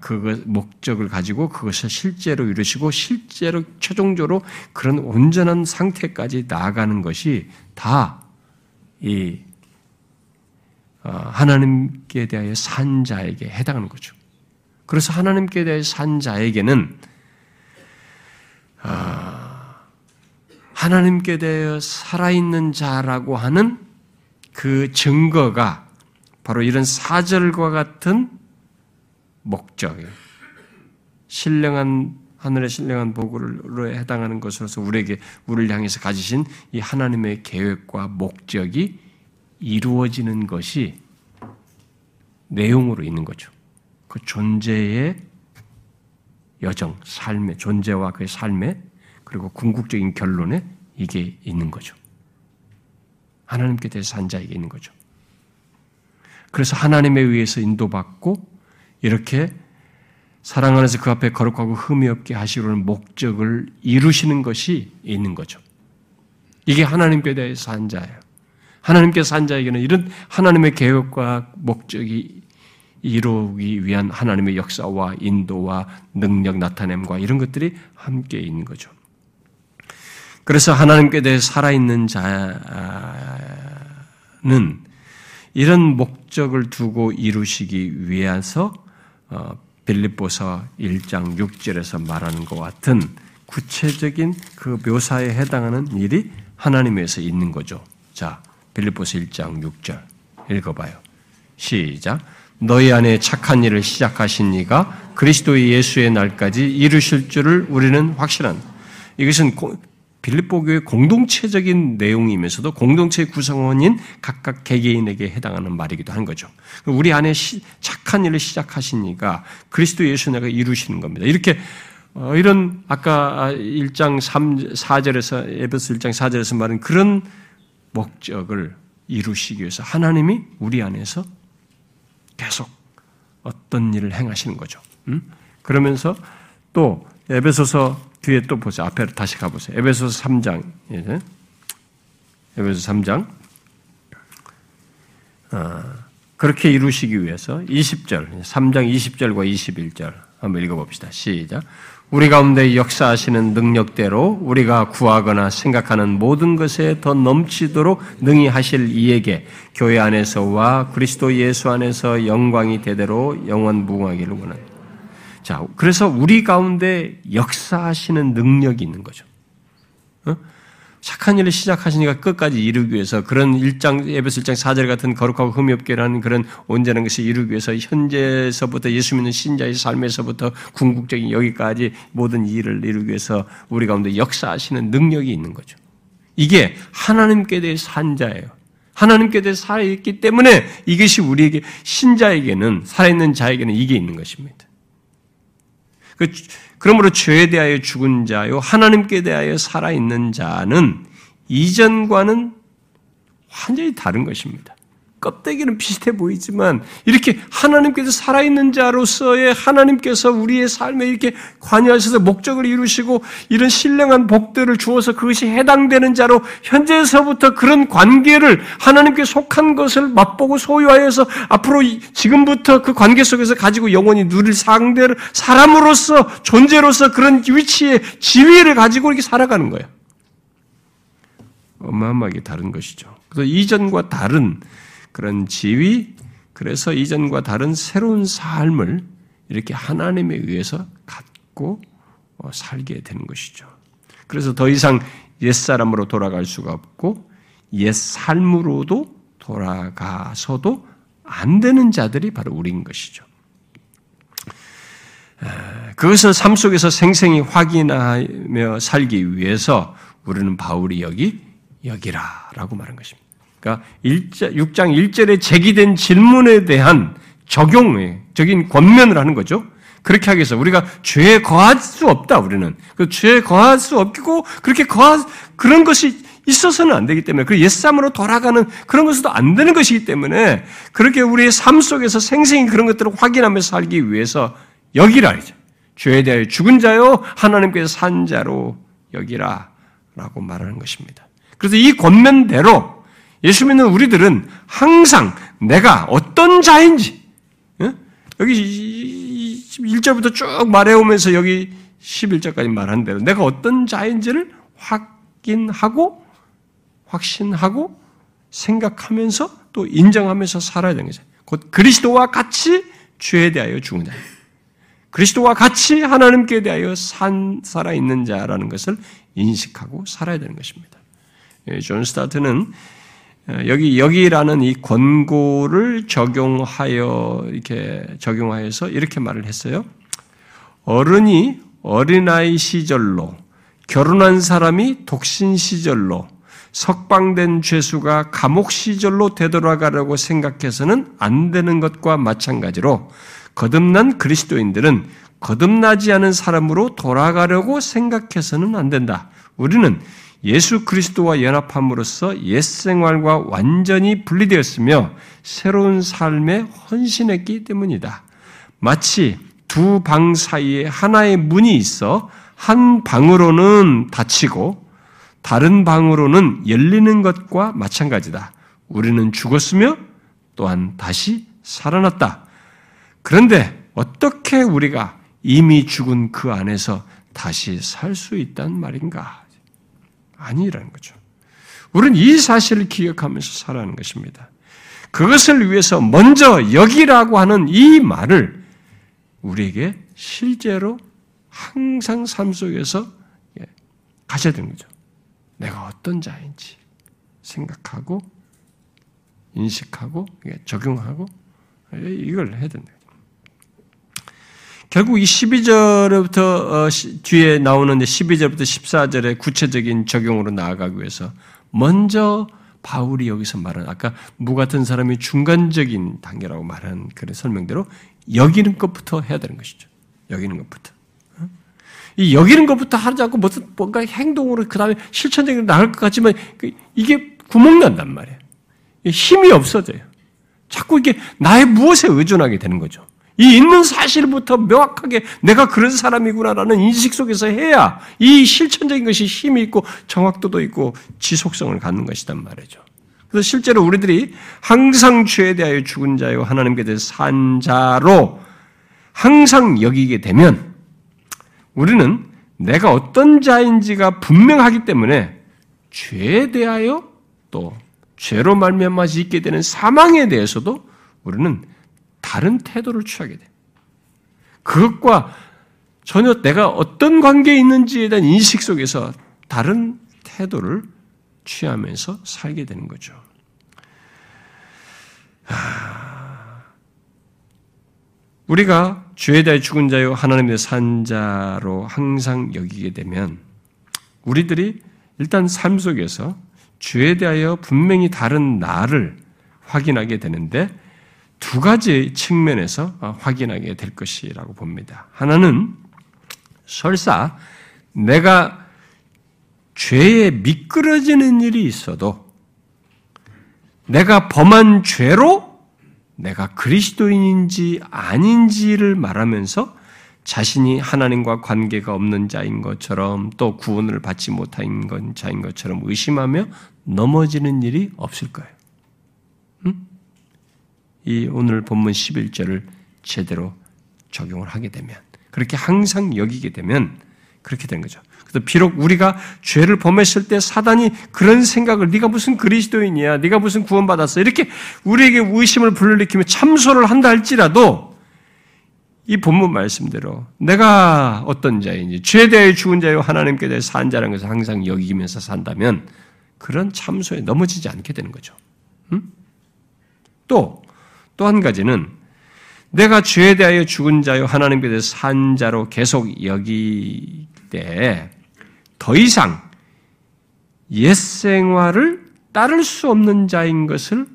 그 목적을 가지고 그것을 실제로 이루시고 실제로 최종적으로 그런 온전한 상태까지 나아가는 것이 다이 어, 하나님께 대하여 산 자에게 해당하는 거죠. 그래서 하나님께 대하여 산 자에게는 아, 하나님께 대하여 살아있는 자라고 하는 그 증거가 바로 이런 사절과 같은 목적이에요. 신령한 하늘의 신령한 보고로 해당하는 것으로서 우리에게 우리를 향해서 가지신 이 하나님의 계획과 목적이 이루어지는 것이 내용으로 있는 거죠. 그 존재의 여정, 삶의 존재와 그의 삶에 그리고 궁극적인 결론에 이게 있는 거죠. 하나님께 대해서 산 자에게 있는 거죠. 그래서 하나님에 의해서 인도받고 이렇게 사랑 안에서 그 앞에 거룩하고 흠이 없게 하시려는 목적을 이루시는 것이 있는 거죠. 이게 하나님께 대해서 산 자예요. 하나님께서 산 자에게는 이런 하나님의 계획과 목적이 이루기 위한 하나님의 역사와 인도와 능력 나타냄과 이런 것들이 함께 있는 거죠. 그래서 하나님께 대해 살아있는 자는 이런 목적을 두고 이루시기 위해서 어, 빌립보서 1장 6절에서 말하는 것 같은 구체적인 그 묘사에 해당하는 일이 하나님에서 있는 거죠. 자, 빌립보서 1장 6절 읽어봐요. 시작. 너희 안에 착한 일을 시작하신 이가 그리스도의 예수의 날까지 이루실 줄을 우리는 확신한. 이것은 빌립보 교의 공동체적인 내용이면서도 공동체 구성원인 각각 개개인에게 해당하는 말이기도 한 거죠. 우리 안에 시, 착한 일을 시작하신 이가 그리스도 예수 내가 이루시는 겁니다. 이렇게 어, 이런 아까 1장 3, 4절에서 에베소 1장 4절에서 말한 그런 목적을 이루시기 위해서 하나님이 우리 안에서 계속 어떤 일을 행하시는 거죠. 음? 그러면서 또 에베소서 뒤에 또 보세요. 앞에 다시 가보세요. 에베소서 3장. 예. 에베소 3장. 아, 그렇게 이루시기 위해서 20절, 3장 20절과 21절 한번 읽어봅시다. 시작. 우리 가운데 역사하시는 능력대로 우리가 구하거나 생각하는 모든 것에 더 넘치도록 능히 하실 이에게 교회 안에서와 그리스도 예수 안에서 영광이 대대로 영원 무궁하기를 원합니다. 자, 그래서 우리 가운데 역사하시는 능력이 있는 거죠. 어? 착한 일을 시작하시니까 끝까지 이루기 위해서 그런 1장, 에베소 1장 4절 같은 거룩하고 흠이 없게라는 그런 온전한 것을 이루기 위해서 현재서부터 예수 믿는 신자의 삶에서부터 궁극적인 여기까지 모든 일을 이루기 위해서 우리 가운데 역사하시는 능력이 있는 거죠. 이게 하나님께 대해 산 자예요. 하나님께 대해 살아있기 때문에 이것이 우리에게 신자에게는 살아있는 자에게는 이게 있는 것입니다. 그, 그러므로 죄에 대하여 죽은 자요, 하나님께 대하여 살아 있는 자는 이전과는 완전히 다른 것입니다. 껍데기는 비슷해 보이지만 이렇게 하나님께서 살아있는 자로서의 하나님께서 우리의 삶에 이렇게 관여하셔서 목적을 이루시고 이런 신령한 복들을 주어서 그것이 해당되는 자로 현재에서부터 그런 관계를 하나님께 속한 것을 맛보고 소유하여서 앞으로 지금부터 그 관계 속에서 가지고 영원히 누릴 상대를 사람으로서 존재로서 그런 위치에 지위를 가지고 이렇게 살아가는 거예요. 어마어마하게 다른 것이죠. 그래서 이전과 다른 그런 지위, 그래서 이전과 다른 새로운 삶을 이렇게 하나님에 의해서 갖고 어, 살게 되는 것이죠. 그래서 더 이상 옛사람으로 돌아갈 수가 없고, 옛 삶으로도 돌아가서도 안 되는 자들이 바로 우리인 것이죠. 그것을 삶 속에서 생생히 확인하며 살기 위해서 우리는 바울이 여기 여기라라고 말한 것입니다. 그러니까 6장 1절에 제기된 질문에 대한 적용적인 권면을 하는 거죠. 그렇게 하기 위해서 우리가 죄에 거할 수 없다, 우리는. 그 죄에 거할 수 없고, 그렇게 거할, 그런 것이 있어서는 안 되기 때문에, 그 옛사람으로 돌아가는 그런 것도 안 되는 것이기 때문에, 그렇게 우리의 삶 속에서 생생히 그런 것들을 확인하면서 살기 위해서 여기라, 이제. 죄에 대하여 죽은 자요, 하나님께서 산 자로 여기라. 라고 말하는 것입니다. 그래서 이 권면대로 예수 믿는 우리들은 항상 내가 어떤 자인지, 여기 1절부터 쭉 말해오면서 여기 11절까지 말한 대로 내가 어떤 자인지를 확인하고 확신하고 생각하면서 또 인정하면서 살아야 되는 거죠. 곧 그리스도와 같이 죄에 대하여 죽은 자. 그리스도와 같이 하나님께 대하여 산, 살아있는 자라는 것을 인식하고 살아야 되는 것입니다. 예, 존 스토트는 어, 여기 여기라는 이 권고를 적용하여 이렇게 적용하여서 이렇게 말을 했어요. 어른이 어린아이 시절로 결혼한 사람이 독신 시절로 석방된 죄수가 감옥 시절로 되돌아가려고 생각해서는 안 되는 것과 마찬가지로 거듭난 그리스도인들은 거듭나지 않은 사람으로 돌아가려고 생각해서는 안 된다. 우리는 예수 그리스도와 연합함으로써 옛 생활과 완전히 분리되었으며 새로운 삶에 헌신했기 때문이다. 마치 두 방 사이에 하나의 문이 있어 한 방으로는 닫히고 다른 방으로는 열리는 것과 마찬가지다. 우리는 죽었으며 또한 다시 살아났다. 그런데 어떻게 우리가 이미 죽은 그 안에서 다시 살 수 있단 말인가? 아니라는 거죠. 우리는 이 사실을 기억하면서 살아가는 것입니다. 그것을 위해서 먼저 여기라고 하는 이 말을 우리에게 실제로 항상 삶 속에서 예, 가셔야 되는 거죠. 내가 어떤 자인지 생각하고 인식하고 적용하고 예, 이걸 해야 된다. 결국 이 12절부터 어, 뒤에 나오는 12절부터 14절의 구체적인 적용으로 나아가기 위해서 먼저 바울이 여기서 말한 아까 무 같은 사람이 중간적인 단계라고 말한 그런 설명대로 여기는 것부터 해야 되는 것이죠. 여기는 것부터. 어? 이 여기는 것부터 하지 않고 무슨 뭔가 행동으로 그 다음에 실천적으로 나갈 것 같지만 그 이게 구멍 난단 말이에요. 힘이 없어져요. 자꾸 이게 나의 무엇에 의존하게 되는 거죠. 이 있는 사실부터 명확하게 내가 그런 사람이구나라는 인식 속에서 해야 이 실천적인 것이 힘이 있고 정확도도 있고 지속성을 갖는 것이단 말이죠. 그래서 실제로 우리들이 항상 죄에 대하여 죽은 자요 하나님께 대해 산 자로 항상 여기게 되면 우리는 내가 어떤 자인지가 분명하기 때문에 죄에 대하여 또 죄로 말미암아 있게 되는 사망에 대해서도 우리는 다른 태도를 취하게 돼. 그것과 전혀 내가 어떤 관계에 있는지에 대한 인식 속에서 다른 태도를 취하면서 살게 되는 거죠. 우리가 죄에 대해 죽은 자요 하나님의 산 자로 항상 여기게 되면 우리들이 일단 삶 속에서 죄에 대하여 분명히 다른 나를 확인하게 되는데 두 가지 측면에서 어, 확인하게 될 것이라고 봅니다. 하나는 설사 내가 죄에 미끄러지는 일이 있어도 내가 범한 죄로 내가 그리스도인인지 아닌지를 말하면서 자신이 하나님과 관계가 없는 자인 것처럼 또 구원을 받지 못한 자인 것처럼 의심하며 넘어지는 일이 없을 거예요. 응? 이 오늘 본문 11절을 제대로 적용을 하게 되면 그렇게 항상 여기게 되면 그렇게 된 거죠. 그래서 비록 우리가 죄를 범했을 때 사단이 그런 생각을 네가 무슨 그리스도인이야, 네가 무슨 구원받았어 이렇게 우리에게 의심을 불러일으키며 참소를 한다 할지라도 이 본문 말씀대로 내가 어떤 자인지 죄에 대해 죽은 자요 하나님께 대해 산 자라는 것을 항상 여기면서 산다면 그런 참소에 넘어지지 않게 되는 거죠. 음? 또 또 한 가지는 내가 죄에 대하여 죽은 자요 하나님께 대해 산 자로 계속 여기 때 더 이상 옛 생활을 따를 수 없는 자인 것을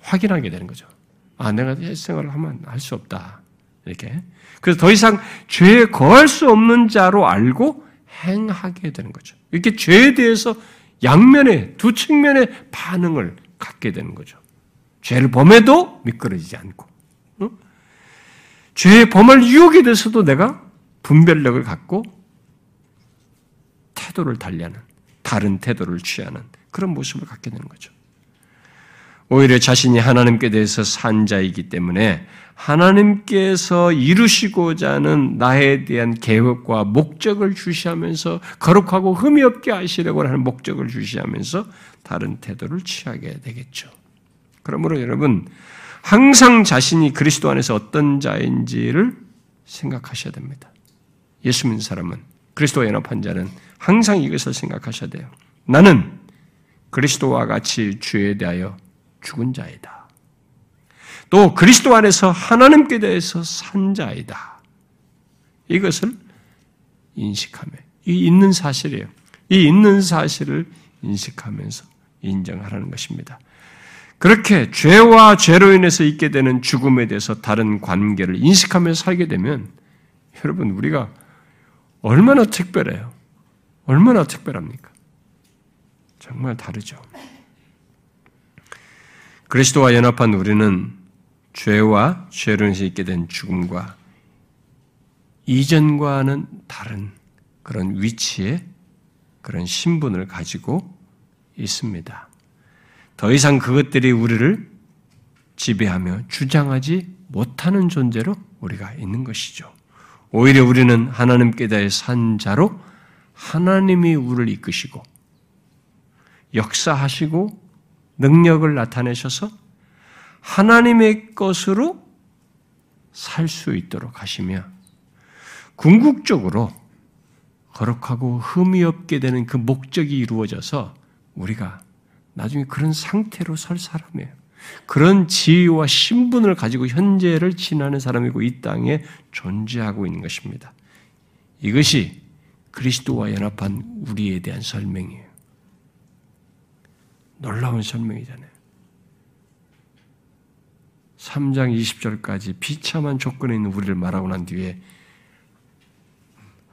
확인하게 되는 거죠. 아, 내가 생활을 하면 할 수 없다. 이렇게. 그래서 더 이상 죄에 거할 수 없는 자로 알고 행하게 되는 거죠. 이렇게 죄에 대해서 양면의 두 측면의 반응을 갖게 되는 거죠. 죄를 범해도 미끄러지지 않고, 응? 죄의 범할 유혹이 돼서도 내가 분별력을 갖고 태도를 달리하는, 다른 태도를 취하는 그런 모습을 갖게 되는 거죠. 오히려 자신이 하나님께 대해서 산 자이기 때문에 하나님께서 이루시고자 하는 나에 대한 계획과 목적을 주시하면서 거룩하고 흠이 없게 하시려고 하는 목적을 주시하면서 다른 태도를 취하게 되겠죠. 그러므로 여러분 항상 자신이 그리스도 안에서 어떤 자인지를 생각하셔야 됩니다. 예수 믿는 사람은 그리스도와 연합한 자는 항상 이것을 생각하셔야 돼요. 나는 그리스도와 같이 주에 대하여 죽은 자이다. 또 그리스도 안에서 하나님께 대해서 산 자이다. 이것을 인식하며 이 있는 사실이에요. 이 있는 사실을 인식하면서 인정하라는 것입니다. 그렇게 죄와 죄로 인해서 있게 되는 죽음에 대해서 다른 관계를 인식하면서 살게 되면 여러분 우리가 얼마나 특별해요. 얼마나 특별합니까? 정말 다르죠. 그리스도와 연합한 우리는 죄와 죄로 인해서 있게 된 죽음과 이전과는 다른 그런 위치에 그런 신분을 가지고 있습니다. 더 이상 그것들이 우리를 지배하며 주장하지 못하는 존재로 우리가 있는 것이죠. 오히려 우리는 하나님께 대해 산 자로 하나님이 우리를 이끄시고 역사하시고 능력을 나타내셔서 하나님의 것으로 살 수 있도록 하시며 궁극적으로 거룩하고 흠이 없게 되는 그 목적이 이루어져서 우리가 나중에 그런 상태로 설 사람이에요. 그런 지위와 신분을 가지고 현재를 지나는 사람이고 이 땅에 존재하고 있는 것입니다. 이것이 그리스도와 연합한 우리에 대한 설명이에요. 놀라운 설명이잖아요. 3장 20절까지 비참한 조건에 있는 우리를 말하고 난 뒤에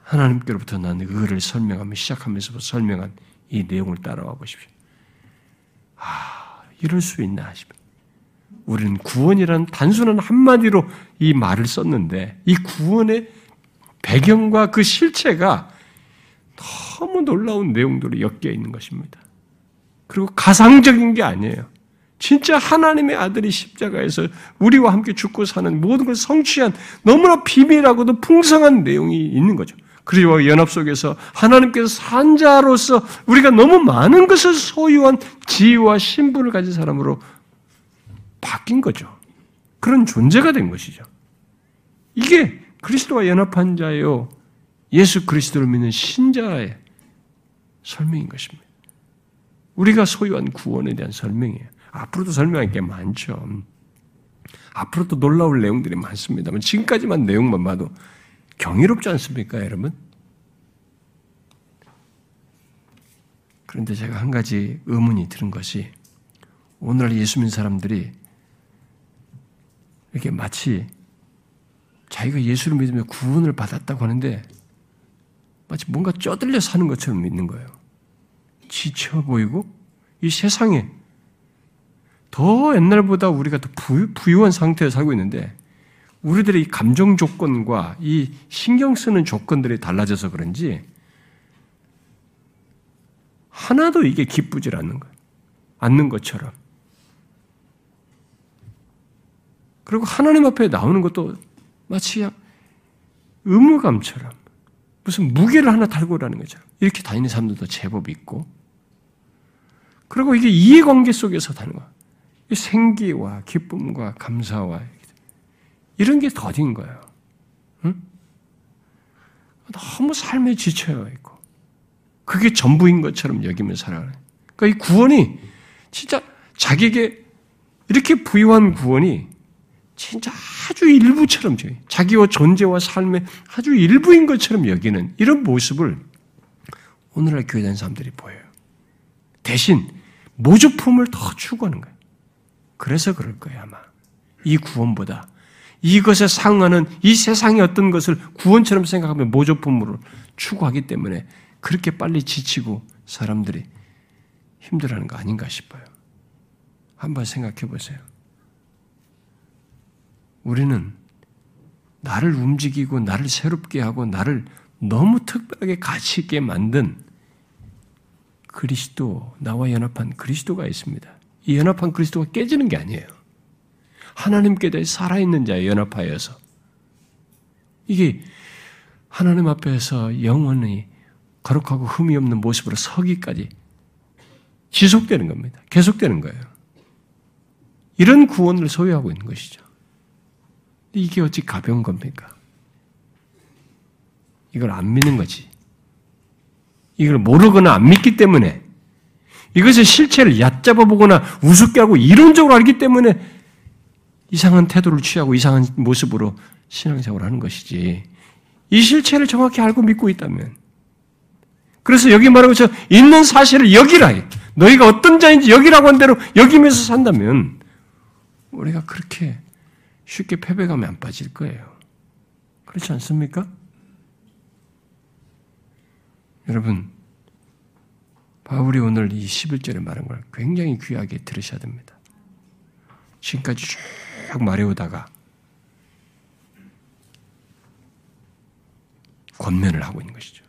하나님께로부터 난 의를 설명하며 시작하면서 설명한 이 내용을 따라와 보십시오. 아, 이럴 수 있나 싶어요. 우리는 구원이라는 단순한 한마디로 이 말을 썼는데 이 구원의 배경과 그 실체가 너무 놀라운 내용들이 엮여 있는 것입니다. 그리고 가상적인 게 아니에요. 진짜 하나님의 아들이 십자가에서 우리와 함께 죽고 사는 모든 걸 성취한 너무나 비밀하고도 풍성한 내용이 있는 거죠. 그리고 연합 속에서 하나님께서 산자로서 우리가 너무 많은 것을 소유한 지위와 신분을 가진 사람으로 바뀐 거죠. 그런 존재가 된 것이죠. 이게 그리스도와 연합한 자요, 예수 그리스도를 믿는 신자의 설명인 것입니다. 우리가 소유한 구원에 대한 설명이에요. 앞으로도 설명할 게 많죠. 앞으로도 놀라울 내용들이 많습니다만 지금까지만 내용만 봐도 경이롭지 않습니까, 여러분? 그런데 제가 한 가지 의문이 드는 것이 오늘날 예수 믿는 사람들이 이렇게 마치 자기가 예수를 믿으며 구원을 받았다고 하는데 마치 뭔가 쪄들려 사는 것처럼 믿는 거예요. 지쳐 보이고 이 세상에 더 옛날보다 우리가 더 부유한 상태에 살고 있는데 우리들의 이 감정 조건과 이 신경 쓰는 조건들이 달라져서 그런지 하나도 이게 기쁘질 않는 거예요. 않는 것처럼. 그리고 하나님 앞에 나오는 것도 마치 의무감처럼 무슨 무게를 하나 달고 오라는 것처럼 이렇게 다니는 사람들도 제법 있고 그리고 이게 이해관계 속에서 다는 거야. 생기와 기쁨과 감사와 이런 게 더딘 거예요. 응? 너무 삶에 지쳐 있고 그게 전부인 것처럼 여기면 살아가는. 그러니까 이 구원이 진짜 자기에게 이렇게 부유한 구원이 진짜 아주 일부처럼 자기와 존재와 삶의 아주 일부인 것처럼 여기는 이런 모습을 오늘날 교회 다니는 사람들이 보여요. 대신 모조품을 더 추구하는 거예요. 그래서 그럴 거예요, 아마. 이 구원보다 이것에 상하는 이 세상의 어떤 것을 구원처럼 생각하면 모조품으로 추구하기 때문에 그렇게 빨리 지치고 사람들이 힘들어하는 거 아닌가 싶어요. 한번 생각해 보세요. 우리는 나를 움직이고 나를 새롭게 하고 나를 너무 특별하게 가치 있게 만든 그리스도, 나와 연합한 그리스도가 있습니다. 이 연합한 그리스도가 깨지는 게 아니에요. 하나님께 대해 살아있는 자에 연합하여서 이게 하나님 앞에서 영원히 거룩하고 흠이 없는 모습으로 서기까지 지속되는 겁니다. 계속되는 거예요. 이런 구원을 소유하고 있는 것이죠. 이게 어찌 가벼운 겁니까? 이걸 안 믿는 거지. 이걸 모르거나 안 믿기 때문에 이것의 실체를 얕잡아 보거나 우습게 하고 이론적으로 알기 때문에 이상한 태도를 취하고 이상한 모습으로 신앙생활을 하는 것이지. 이 실체를 정확히 알고 믿고 있다면. 그래서 여기 말하고 저 있는 사실을 여기라. 너희가 어떤 자인지 여기라고 한 대로 여기면서 산다면 우리가 그렇게 쉽게 패배감에 안 빠질 거예요. 그렇지 않습니까? 여러분, 바울이 오늘 이 11절에 말한 걸 굉장히 귀하게 들으셔야 됩니다. 지금까지 쭉 말해오다가 권면을 하고 있는 것이죠.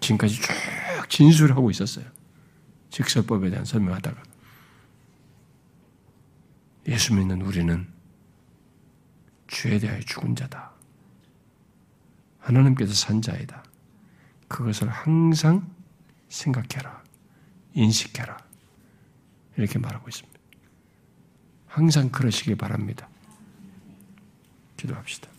지금까지 쭉 진술을 하고 있었어요. 직설법에 대한 설명하다가 예수 믿는 우리는 죄에 대하여 죽은 자다. 하나님께서 산 자이다. 그것을 항상 생각해라. 인식해라. 이렇게 말하고 있습니다. 항상 그러시길 바랍니다. 기도합시다.